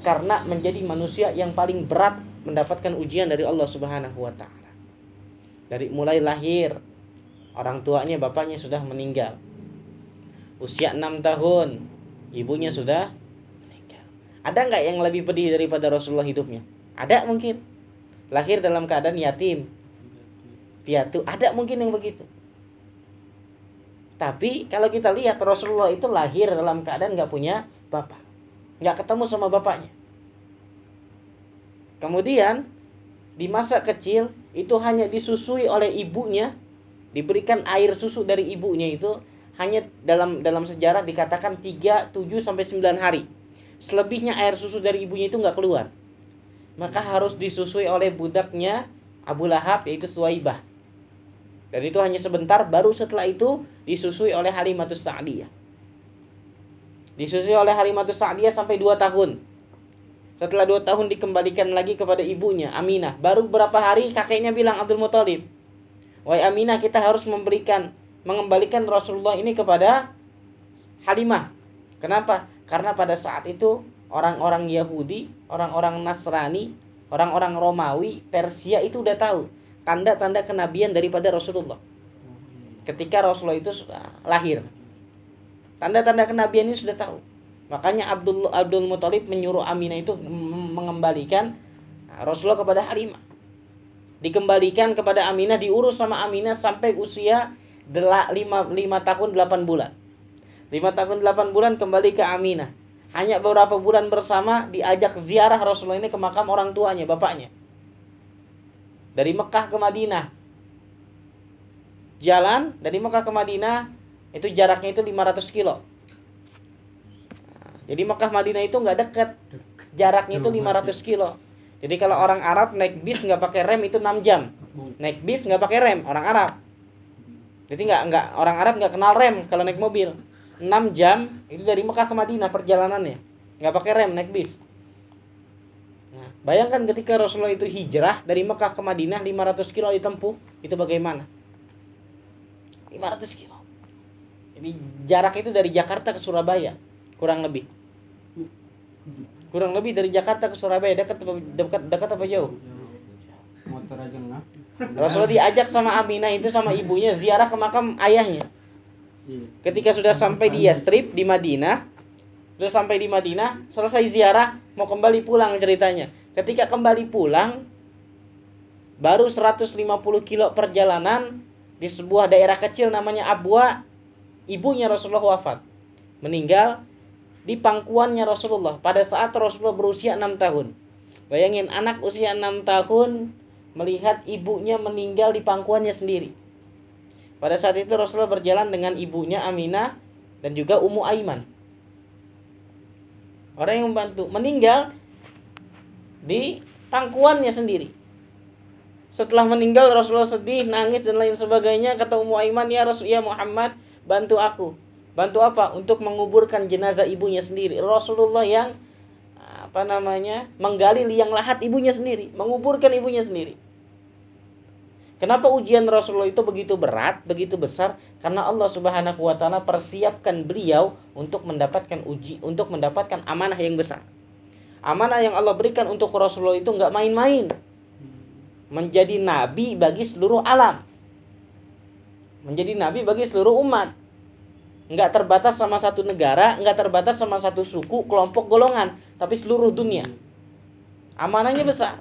Karena menjadi manusia yang paling berat mendapatkan ujian dari Allah Subhanahu wa taala. Dari mulai lahir, orang tuanya bapaknya sudah meninggal usia 6 tahun. Ibunya sudah meninggal. Ada nggak yang lebih pedih daripada Rasulullah hidupnya? Ada mungkin. Lahir dalam keadaan yatim. Piatu. Ada mungkin yang begitu. Tapi kalau kita lihat Rasulullah itu lahir dalam keadaan nggak punya bapak. Nggak ketemu sama bapaknya. Kemudian di masa kecil itu hanya disusui oleh ibunya. Diberikan air susu dari ibunya itu hanya dalam dalam sejarah dikatakan 3, 7 sampai 9 hari. Selebihnya air susu dari ibunya itu nggak keluar. Maka harus disusui oleh budaknya Abu Lahab yaitu Suwaibah. Dan itu hanya sebentar baru setelah itu disusui oleh Halimatus Sa'diyah. Disusui oleh Halimatus Sa'diyah sampai 2 tahun. Setelah 2 tahun dikembalikan lagi kepada ibunya Aminah. Baru berapa hari kakeknya bilang Abdul Muthalib, "Wahai Aminah, kita harus memberikan mengembalikan Rasulullah ini kepada Halimah. Kenapa? Karena pada saat itu orang-orang Yahudi, orang-orang Nasrani, orang-orang Romawi, Persia itu udah tahu tanda-tanda kenabian daripada Rasulullah. Ketika Rasulullah itu lahir. Tanda-tanda kenabian ini sudah tahu. Makanya Abdul Abdul Muthalib menyuruh Aminah itu mengembalikan Rasulullah kepada Halimah. Dikembalikan kepada Aminah, diurus sama Aminah sampai usia lima, lima tahun delapan bulan. Lima tahun delapan bulan kembali ke Aminah. Hanya beberapa bulan bersama diajak ziarah Rasulullah ini ke makam orang tuanya, bapaknya. Dari Mekah ke Madinah. Jalan dari Mekah ke Madinah itu jaraknya itu 500 kilo. Jadi Mekah Madinah itu nggak dekat. Jaraknya itu 500 kilo. Jadi kalau orang Arab naik bis nggak pakai rem itu 6 jam. Naik bis nggak pakai rem orang Arab. Jadi nggak nggak orang Arab nggak kenal rem kalau naik mobil. 6 jam itu dari Mekah ke Madinah perjalanannya. Nggak pakai rem naik bis. Nah, bayangkan ketika Rasulullah itu hijrah dari Mekah ke Madinah 500 kilo ditempuh, itu bagaimana? 500 kilo. Jadi jarak itu dari Jakarta ke Surabaya, kurang lebih. Kurang lebih dari Jakarta ke Surabaya dekat dekat dekat apa jauh? Motor aja enggak. Rasulullah diajak sama Aminah itu sama ibunya ziarah ke makam ayahnya. Iya. Ketika sudah sampai di Yastrib di Madinah, sudah sampai di Madinah, selesai ziarah mau kembali pulang ceritanya. Ketika kembali pulang, baru 150 kilo perjalanan di sebuah daerah kecil namanya Abwa, ibunya Rasulullah wafat. Meninggal di pangkuannya Rasulullah pada saat Rasulullah berusia 6 tahun. Bayangin anak usia 6 tahun melihat ibunya meninggal di pangkuannya sendiri. Pada saat itu Rasulullah berjalan dengan ibunya Aminah dan juga Ummu Aiman. Orang yang membantu meninggal di pangkuannya sendiri. Setelah meninggal Rasulullah sedih, nangis dan lain sebagainya. Kata Ummu Aiman, "Ya Rasul, ya Muhammad, bantu aku." Bantu apa? Untuk menguburkan jenazah ibunya sendiri. Rasulullah yang apa namanya? menggali liang lahat ibunya sendiri, menguburkan ibunya sendiri. Kenapa ujian Rasulullah itu begitu berat, begitu besar? Karena Allah Subhanahu wa taala persiapkan beliau untuk mendapatkan uji, untuk mendapatkan amanah yang besar. Amanah yang Allah berikan untuk Rasulullah itu nggak main-main. Menjadi nabi bagi seluruh alam. Menjadi nabi bagi seluruh umat. Nggak terbatas sama satu negara, nggak terbatas sama satu suku, kelompok, golongan, tapi seluruh dunia. Amanahnya besar.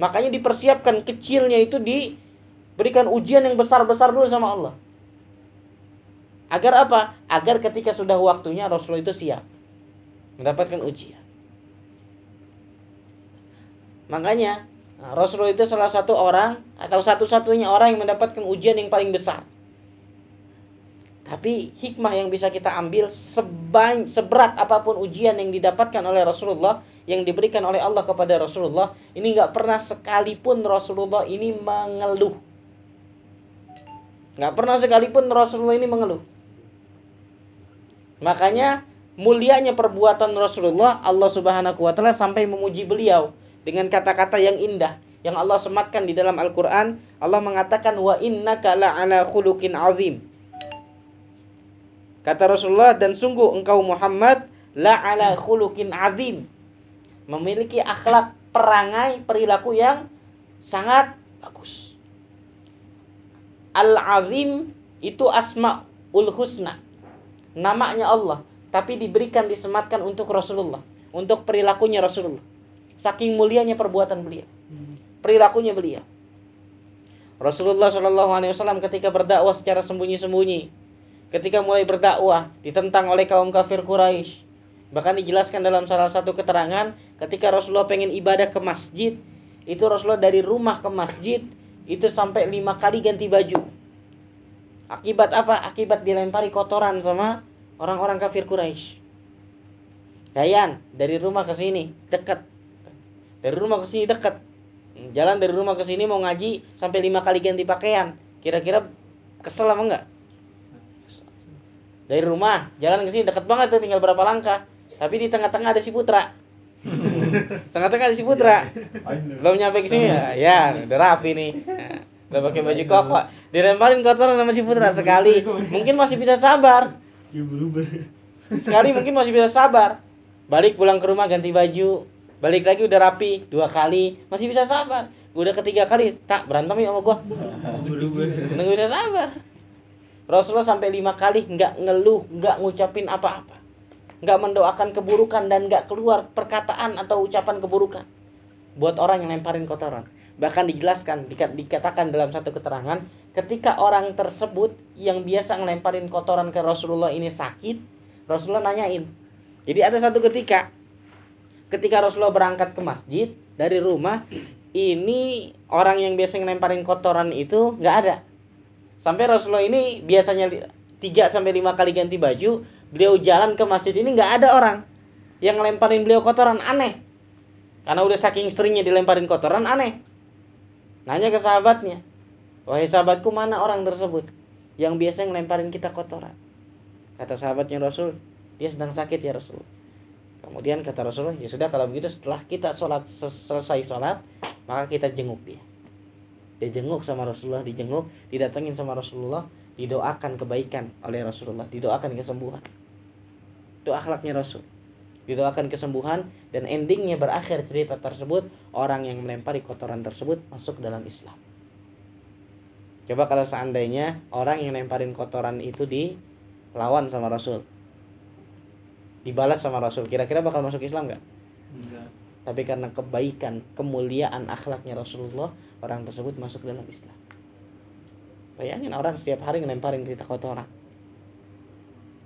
Makanya dipersiapkan kecilnya itu diberikan ujian yang besar-besar dulu sama Allah. Agar apa? Agar ketika sudah waktunya Rasulullah itu siap mendapatkan ujian. Makanya nah, Rasulullah itu salah satu orang atau satu-satunya orang yang mendapatkan ujian yang paling besar. Tapi hikmah yang bisa kita ambil sebanyak seberat apa pun ujian yang didapatkan oleh Rasulullah yang diberikan oleh Allah kepada Rasulullah ini nggak pernah sekalipun Rasulullah ini mengeluh. Nggak pernah sekalipun Rasulullah ini mengeluh. Makanya mulianya perbuatan Rasulullah Allah Subhanahu wa taala sampai memuji beliau dengan kata-kata yang indah yang Allah sematkan di dalam Al-Qur'an. Allah mengatakan wa innaka la'ala khuluqin azim. Kata Rasulullah dan sungguh engkau Muhammad la'ala khuluqin azim. Memiliki akhlak perangai perilaku yang sangat bagus. Al-azim itu asmaul husna. Namanya Allah, tapi diberikan disematkan untuk Rasulullah, untuk perilakunya Rasulullah. Saking mulianya perbuatan beliau. Perilakunya beliau. Rasulullah Shallallahu alaihi wasallam ketika berdakwah secara sembunyi-sembunyi, ketika mulai berdakwah ditentang oleh kaum kafir Quraisy. Bahkan dijelaskan dalam salah satu keterangan ketika Rasulullah pengen ibadah ke masjid, itu Rasulullah dari rumah ke masjid itu sampai lima kali ganti baju. Akibat apa? Akibat dilempari kotoran sama orang-orang kafir Quraisy. Dayan dari rumah ke sini dekat. Dari rumah ke sini dekat. Jalan dari rumah ke sini mau ngaji sampai lima kali ganti pakaian. Kira-kira kesel apa enggak? Dari rumah jalan ke sini dekat banget tuh tinggal berapa langkah. Tapi di tengah-tengah ada si Putra. tengah-tengah si Putra. Belum nyampe ke sini ya, ya udah rapi nih. Nah, udah pakai baju koko, dilemparin kotoran sama si Putra sekali. Mungkin masih bisa sabar. Sekali mungkin masih bisa sabar. Balik pulang ke rumah ganti baju, balik lagi udah rapi dua kali, masih bisa sabar. Udah ketiga kali, tak berantem ya sama gua. Nggak bisa sabar. Rasulullah sampai lima kali nggak ngeluh, nggak ngucapin apa-apa, nggak mendoakan keburukan dan nggak keluar perkataan atau ucapan keburukan buat orang yang lemparin kotoran. Bahkan dijelaskan, dika- dikatakan dalam satu keterangan, ketika orang tersebut yang biasa ngelemparin kotoran ke Rasulullah ini sakit, Rasulullah nanyain. Jadi ada satu ketika, ketika Rasulullah berangkat ke masjid dari rumah, ini orang yang biasa ngelemparin kotoran itu nggak ada. Sampai Rasulullah ini biasanya 3 sampai 5 kali ganti baju, beliau jalan ke masjid ini nggak ada orang yang ngelemparin beliau kotoran aneh. Karena udah saking seringnya dilemparin kotoran aneh. Nanya ke sahabatnya, "Wahai sahabatku, mana orang tersebut yang biasa ngelemparin kita kotoran?" Kata sahabatnya Rasul, "Dia sedang sakit ya Rasul." Kemudian kata Rasulullah, "Ya sudah kalau begitu setelah kita sholat sel- selesai sholat, maka kita jenguk dia." dijenguk sama Rasulullah, dijenguk, didatengin sama Rasulullah, didoakan kebaikan oleh Rasulullah, didoakan kesembuhan. Itu akhlaknya Rasul. Didoakan kesembuhan dan endingnya berakhir cerita tersebut orang yang melempari kotoran tersebut masuk dalam Islam. Coba kalau seandainya orang yang lemparin kotoran itu dilawan sama Rasul, dibalas sama Rasul, kira-kira bakal masuk Islam nggak? Enggak. Tapi karena kebaikan, kemuliaan akhlaknya Rasulullah, orang tersebut masuk dalam Islam. Bayangin orang setiap hari ngelemparin kita kotoran.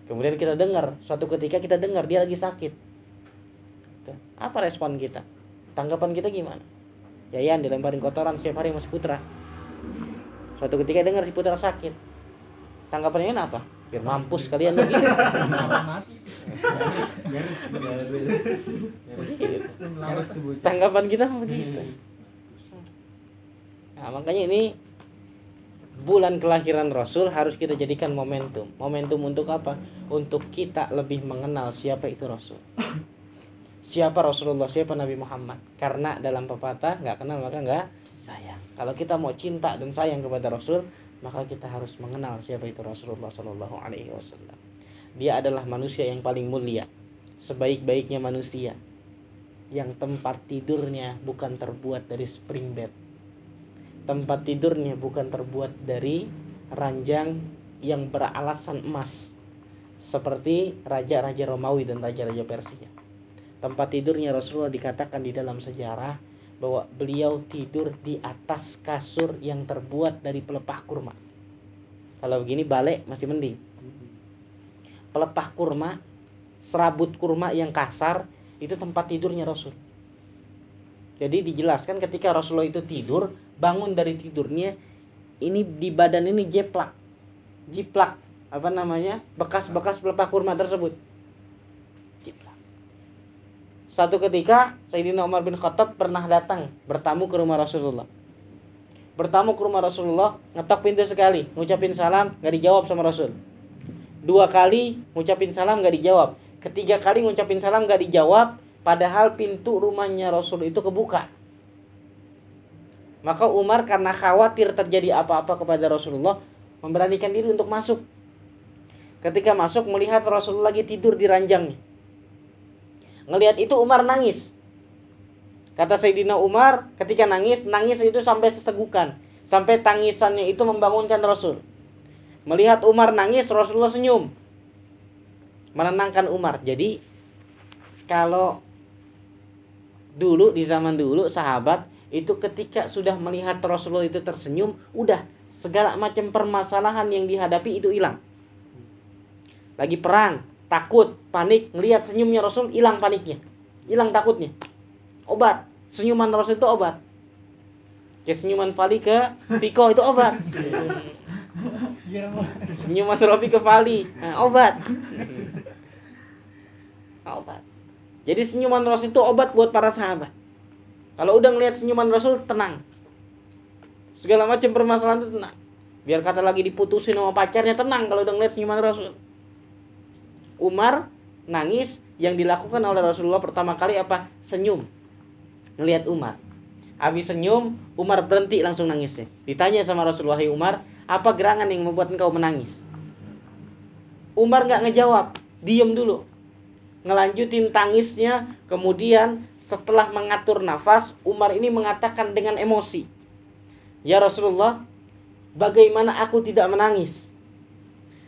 Kemudian kita dengar, suatu ketika kita dengar dia lagi sakit. Apa respon kita? Tanggapan kita gimana? Ya Yan dilemparin kotoran setiap hari sama si Putra. Suatu ketika dengar si Putra sakit. Tanggapannya apa? Biar mampus kalian lagi. Tanggapan kita begitu nah makanya ini bulan kelahiran Rasul harus kita jadikan momentum. Momentum untuk apa? Untuk kita lebih mengenal siapa itu Rasul. Siapa Rasulullah siapa Nabi Muhammad. Karena dalam pepatah nggak kenal maka nggak sayang. Kalau kita mau cinta dan sayang kepada Rasul, maka kita harus mengenal siapa itu Rasulullah Shallallahu Alaihi Wasallam. Dia adalah manusia yang paling mulia, sebaik-baiknya manusia, yang tempat tidurnya bukan terbuat dari spring bed, tempat tidurnya bukan terbuat dari ranjang yang beralasan emas, seperti raja-raja Romawi dan raja-raja Persia. Tempat tidurnya Rasulullah dikatakan di dalam sejarah bahwa beliau tidur di atas kasur yang terbuat dari pelepah kurma. Kalau begini balik masih mending. Pelepah kurma, serabut kurma yang kasar itu tempat tidurnya Rasul. Jadi dijelaskan ketika Rasulullah itu tidur, bangun dari tidurnya, ini di badan ini jeplak, jiplak, apa namanya, bekas-bekas pelepah kurma tersebut. Jiplak. Satu ketika Sayyidina Umar bin Khattab pernah datang bertamu ke rumah Rasulullah. Bertamu ke rumah Rasulullah, ngetok pintu sekali, ngucapin salam, nggak dijawab sama Rasul. Dua kali ngucapin salam nggak dijawab. Ketiga kali ngucapin salam nggak dijawab, padahal pintu rumahnya Rasul itu kebuka. Maka Umar karena khawatir terjadi apa-apa kepada Rasulullah, memberanikan diri untuk masuk. Ketika masuk melihat Rasulullah lagi tidur di ranjangnya. Ngelihat itu Umar nangis. Kata Sayyidina Umar, ketika nangis, nangis itu sampai sesegukan. Sampai tangisannya itu membangunkan Rasul. Melihat Umar nangis, Rasulullah senyum. Menenangkan Umar. Jadi kalau dulu di zaman dulu sahabat itu ketika sudah melihat Rasulullah itu tersenyum, udah segala macam permasalahan yang dihadapi itu hilang. Lagi perang, takut, panik, ngelihat senyumnya Rasul hilang paniknya. Hilang takutnya. Obat. Senyuman Rasul itu obat. Kayak senyuman Fali ke Viko itu obat. Senyuman Robi ke Fali, nah, obat. Obat. Jadi senyuman Rasul itu obat buat para sahabat. Kalau udah ngelihat senyuman Rasul tenang. Segala macam permasalahan itu tenang. Biar kata lagi diputusin sama pacarnya tenang kalau udah ngelihat senyuman Rasul. Umar nangis yang dilakukan oleh Rasulullah pertama kali apa? Senyum. Ngelihat Umar. Habis senyum, Umar berhenti langsung nangisnya. Ditanya sama Rasulullah, "Hai Umar, apa gerangan yang membuat engkau menangis?" Umar nggak ngejawab, diem dulu. Ngelanjutin tangisnya, kemudian setelah mengatur nafas, Umar ini mengatakan dengan emosi, "Ya Rasulullah, bagaimana aku tidak menangis?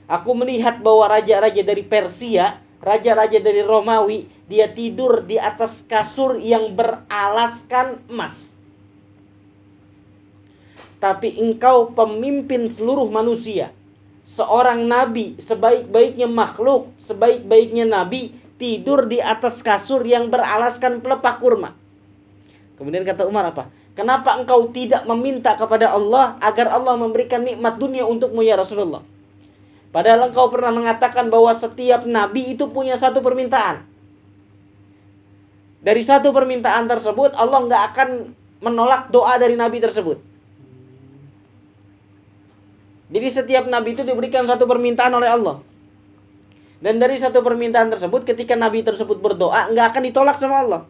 Aku melihat bahwa raja-raja dari Persia, raja-raja dari Romawi, dia tidur di atas kasur yang beralaskan emas. Tapi engkau pemimpin seluruh manusia. Seorang nabi, sebaik-baiknya makhluk, sebaik-baiknya nabi, tidur di atas kasur yang beralaskan pelepah kurma. Kemudian kata Umar apa? Kenapa engkau tidak meminta kepada Allah agar Allah memberikan nikmat dunia untukmu ya Rasulullah? Padahal engkau pernah mengatakan bahwa setiap nabi itu punya satu permintaan. Dari satu permintaan tersebut Allah nggak akan menolak doa dari nabi tersebut. Jadi setiap nabi itu diberikan satu permintaan oleh Allah. Dan dari satu permintaan tersebut ketika nabi tersebut berdoa nggak akan ditolak sama Allah.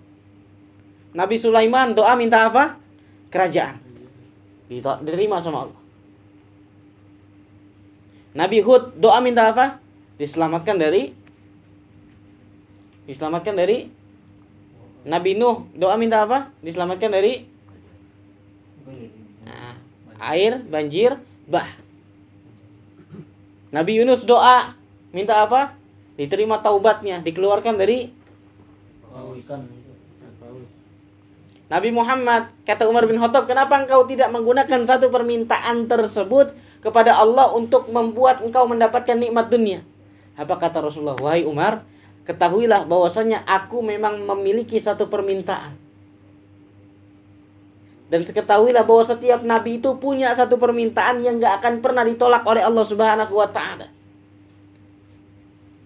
Nabi Sulaiman doa minta apa? Kerajaan. Diterima sama Allah. Nabi Hud doa minta apa? Diselamatkan dari diselamatkan dari Nabi Nuh doa minta apa? Diselamatkan dari nah, air, banjir, bah. Nabi Yunus doa minta apa? Diterima taubatnya, dikeluarkan dari Nabi Muhammad kata Umar bin Khattab, "Kenapa engkau tidak menggunakan satu permintaan tersebut kepada Allah untuk membuat engkau mendapatkan nikmat dunia?" Apa kata Rasulullah? "Wahai Umar, ketahuilah bahwasanya aku memang memiliki satu permintaan. Dan seketahuilah bahwa setiap nabi itu punya satu permintaan yang gak akan pernah ditolak oleh Allah Subhanahu wa taala.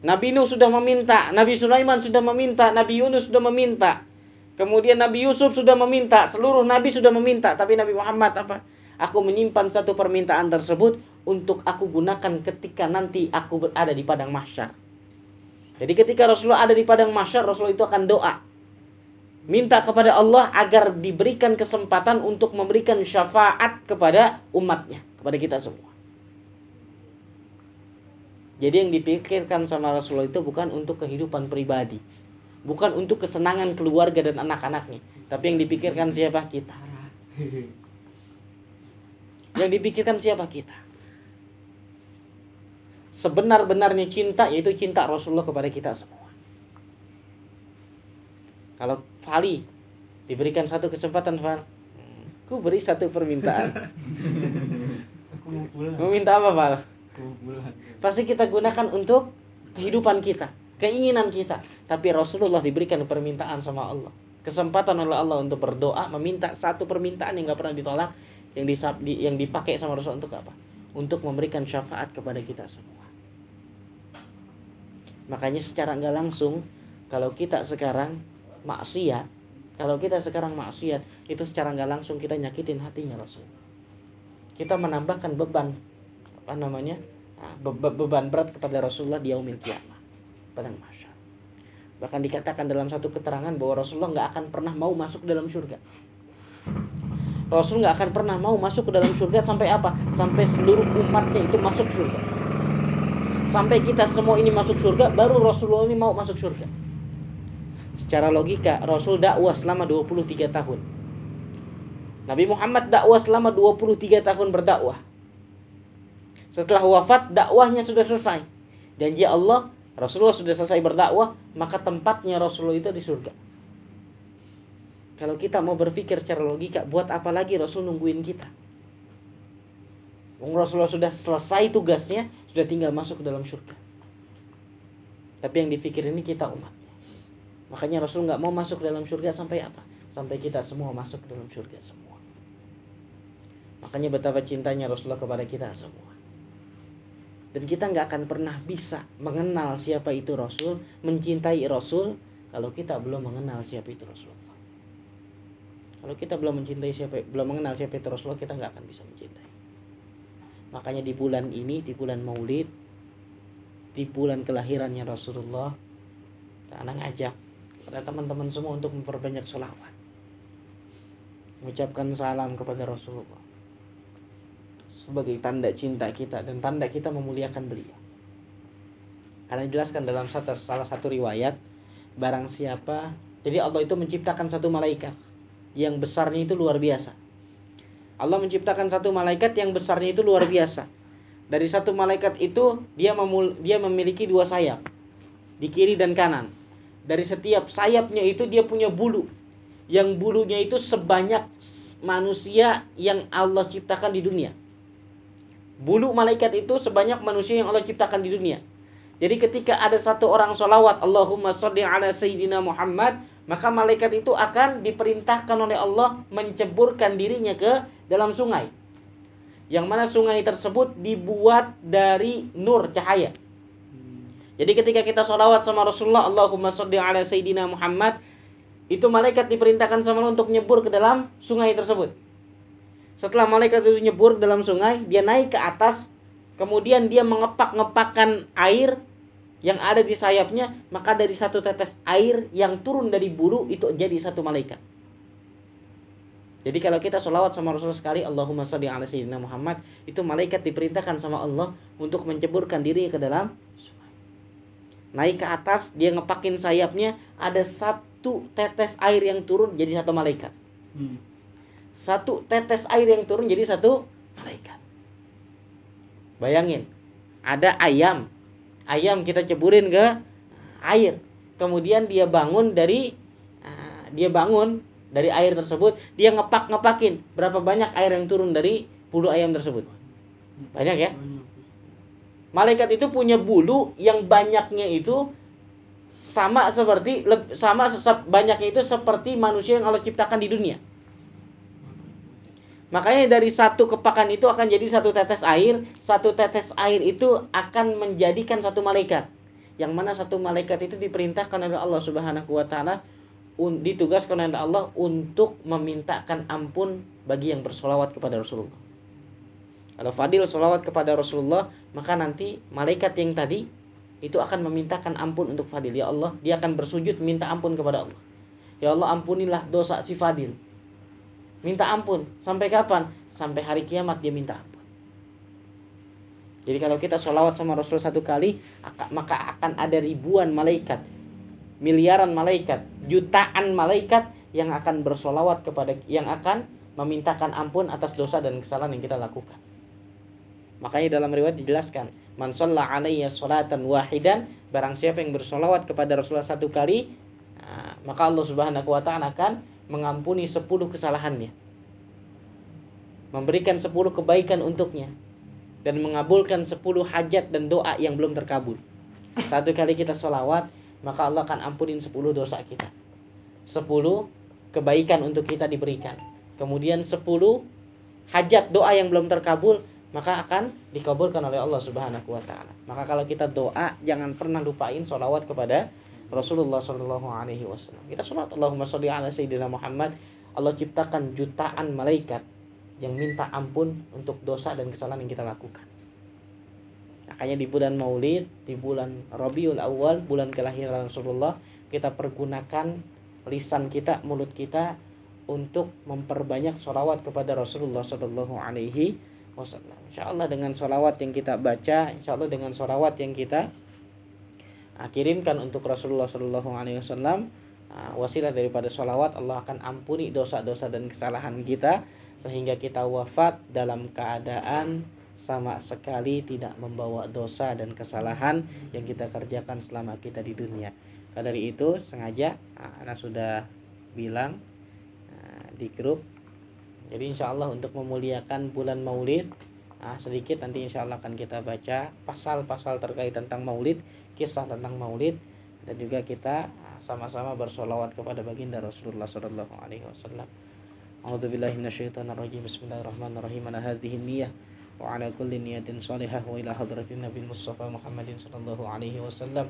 Nabi Nuh sudah meminta, Nabi Sulaiman sudah meminta, Nabi Yunus sudah meminta. Kemudian Nabi Yusuf sudah meminta, seluruh nabi sudah meminta, tapi Nabi Muhammad apa? Aku menyimpan satu permintaan tersebut untuk aku gunakan ketika nanti aku berada di padang mahsyar. Jadi ketika Rasulullah ada di padang mahsyar, Rasulullah itu akan doa. Minta kepada Allah agar diberikan kesempatan untuk memberikan syafaat kepada umatnya, kepada kita semua. Jadi yang dipikirkan sama Rasulullah itu bukan untuk kehidupan pribadi. Bukan untuk kesenangan keluarga dan anak-anaknya. Tapi yang dipikirkan siapa? Kita. Yang dipikirkan siapa? Kita. Sebenar-benarnya cinta yaitu cinta Rasulullah kepada kita semua. Kalau Fali diberikan satu kesempatan Fal, ku beri satu permintaan. aku mau pulang Meminta apa Fal? Pasti kita gunakan untuk kehidupan kita, keinginan kita. Tapi Rasulullah diberikan permintaan sama Allah, kesempatan oleh Allah untuk berdoa, meminta satu permintaan yang nggak pernah ditolak, yang disab, di, yang dipakai sama Rasul untuk apa? Untuk memberikan syafaat kepada kita semua. Makanya secara nggak langsung, kalau kita sekarang maksiat, kalau kita sekarang maksiat, itu secara nggak langsung kita nyakitin hatinya Rasul. Kita menambahkan beban apa namanya Nah, be- be- beban berat kepada Rasulullah di yaumil kiamah padang mahsyar. Bahkan dikatakan dalam satu keterangan bahwa Rasulullah nggak akan pernah mau masuk ke dalam surga. Rasul nggak akan pernah mau masuk ke dalam surga sampai apa? Sampai seluruh umatnya itu masuk surga. Sampai kita semua ini masuk surga, baru Rasulullah ini mau masuk surga. Secara logika, Rasul dakwah selama 23 tahun. Nabi Muhammad dakwah selama 23 tahun berdakwah. Setelah wafat dakwahnya sudah selesai. Janji Allah, Rasulullah sudah selesai berdakwah, maka tempatnya Rasulullah itu di surga. Kalau kita mau berpikir secara logika, buat apa lagi Rasul nungguin kita? Rasulullah sudah selesai tugasnya, sudah tinggal masuk ke dalam surga. Tapi yang dipikir ini kita umatnya. Makanya Rasul nggak mau masuk ke dalam surga sampai apa? Sampai kita semua masuk ke dalam surga semua. Makanya betapa cintanya Rasulullah kepada kita semua. Dan kita nggak akan pernah bisa mengenal siapa itu Rasul, mencintai Rasul kalau kita belum mengenal siapa itu Rasulullah. Kalau kita belum mencintai siapa, belum mengenal siapa itu Rasulullah, kita nggak akan bisa mencintai. Makanya di bulan ini, di bulan Maulid, di bulan kelahirannya Rasulullah, anak ngajak pada teman-teman semua untuk memperbanyak sholawat, mengucapkan salam kepada Rasulullah sebagai tanda cinta kita dan tanda kita memuliakan beliau. Karena dijelaskan dalam satu, salah satu riwayat, barang siapa, jadi Allah itu menciptakan satu malaikat yang besarnya itu luar biasa. Allah menciptakan satu malaikat yang besarnya itu luar biasa. Dari satu malaikat itu dia memul, dia memiliki dua sayap di kiri dan kanan. Dari setiap sayapnya itu dia punya bulu. Yang bulunya itu sebanyak manusia yang Allah ciptakan di dunia. Bulu malaikat itu sebanyak manusia yang Allah ciptakan di dunia. Jadi ketika ada satu orang sholawat Allahumma sholli ala Sayyidina Muhammad Maka malaikat itu akan diperintahkan oleh Allah Menceburkan dirinya ke dalam sungai. Yang mana sungai tersebut dibuat dari nur cahaya. Jadi ketika kita sholawat sama Rasulullah Allahumma sholli ala Sayyidina Muhammad Itu malaikat diperintahkan sama Allah untuk nyebur ke dalam sungai tersebut setelah malaikat itu nyebur dalam sungai, dia naik ke atas, kemudian dia mengepak-ngepakkan air yang ada di sayapnya, maka dari satu tetes air yang turun dari bulu itu jadi satu malaikat. Jadi kalau kita sholawat sama Rasulullah sekali Allahumma salli ala sayyidina Muhammad Itu malaikat diperintahkan sama Allah Untuk menceburkan diri ke dalam Naik ke atas Dia ngepakin sayapnya Ada satu tetes air yang turun Jadi satu malaikat Hmm. Satu tetes air yang turun jadi satu malaikat. Bayangin, ada ayam. Ayam kita ceburin ke air. Kemudian dia bangun dari ah, dia bangun dari air tersebut, dia ngepak-ngepakin berapa banyak air yang turun dari bulu ayam tersebut. Banyak ya? Malaikat itu punya bulu yang banyaknya itu sama seperti sama banyaknya itu seperti manusia yang Allah ciptakan di dunia. Makanya dari satu kepakan itu akan jadi satu tetes air, satu tetes air itu akan menjadikan satu malaikat. Yang mana satu malaikat itu diperintahkan oleh Allah Subhanahu wa taala ditugaskan oleh Allah untuk memintakan ampun bagi yang bersolawat kepada Rasulullah. Kalau Fadil solawat kepada Rasulullah, maka nanti malaikat yang tadi itu akan memintakan ampun untuk Fadil. Ya Allah, dia akan bersujud minta ampun kepada Allah. Ya Allah ampunilah dosa si Fadil. Minta ampun. Sampai kapan? Sampai hari kiamat dia minta ampun. Jadi kalau kita sholawat sama Rasul satu kali, aka- maka akan ada ribuan malaikat, miliaran malaikat, jutaan malaikat yang akan bersolawat kepada, yang akan memintakan ampun atas dosa dan kesalahan yang kita lakukan. Makanya dalam riwayat dijelaskan, man shalla alayya salatan wahidan, barang siapa yang bersolawat kepada Rasulullah satu kali, nah, maka Allah Subhanahu wa taala akan mengampuni 10 kesalahannya. Memberikan 10 kebaikan untuknya dan mengabulkan 10 hajat dan doa yang belum terkabul. Satu kali kita sholawat, maka Allah akan ampunin 10 dosa kita. 10 kebaikan untuk kita diberikan. Kemudian 10 hajat doa yang belum terkabul, maka akan dikabulkan oleh Allah Subhanahu wa taala. Maka kalau kita doa, jangan pernah lupain sholawat kepada Rasulullah Shallallahu alaihi wasallam. Kita sholat Allahumma sholli ala sayyidina Muhammad. Allah ciptakan jutaan malaikat yang minta ampun untuk dosa dan kesalahan yang kita lakukan. Makanya di bulan Maulid, di bulan Rabiul Awal, bulan kelahiran Rasulullah, kita pergunakan lisan kita, mulut kita untuk memperbanyak sholawat kepada Rasulullah Shallallahu Alaihi Wasallam. Insya Allah dengan sholawat yang kita baca, insya Allah dengan sholawat yang kita ah, kirimkan untuk Rasulullah Shallallahu Alaihi Wasallam, ah, wasilah daripada sholawat Allah akan ampuni dosa-dosa dan kesalahan kita sehingga kita wafat dalam keadaan sama sekali tidak membawa dosa dan kesalahan yang kita kerjakan selama kita di dunia. Karena dari itu sengaja ah, anak sudah bilang ah, di grup. Jadi insya Allah untuk memuliakan bulan Maulid sedikit nanti insya Allah akan kita baca pasal-pasal terkait tentang Maulid, kisah tentang maulid dan juga kita ah, sama-sama bersolawat kepada baginda Rasulullah Sallallahu Alaihi Wasallam. Alhamdulillahirobbilalamin. Bismillahirrahmanirrahim. Ala hadhihi niyah wa ala kulli niyatin salihah wa ila hadratin Nabi Mustafa Muhammadin Sallallahu Alaihi Wasallam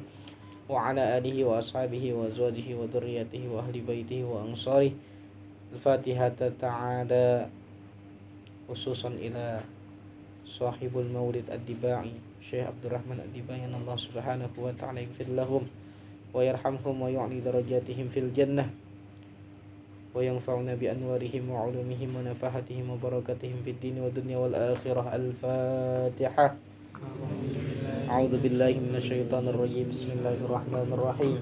wa ala alihi wa ashabihi wa zawjihi wa dhurriyyatihi wa ahli baitihi wa ansarih. Al-Fatihah ta'ala khususan ila sahibul maulid ad-dibai Syekh Abdul Rahman Adibayan Allah Subhanahu wa taala yaghfir lahum wa yarhamhum wa yu'li darajatihim fil jannah wa yanfa'una bi anwarihim wa 'ulumihim wa nafahatihim wa barakatihim fid din wa dunya wal akhirah al Fatihah أعوذ بالله من الشيطان الرجيم بسم الله الرحمن الرحيم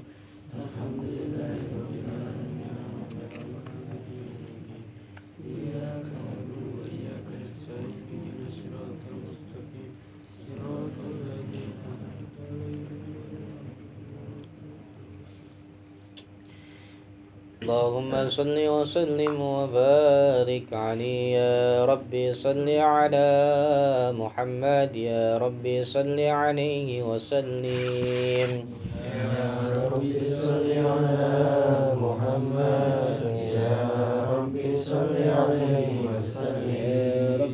الحمد لله رب العالمين اللهم صل وسلم وبارك عليه. يا ربي صل على محمد. يا ربي صل عليه وسلم. يا رب صل على محمد يا رب صل عليه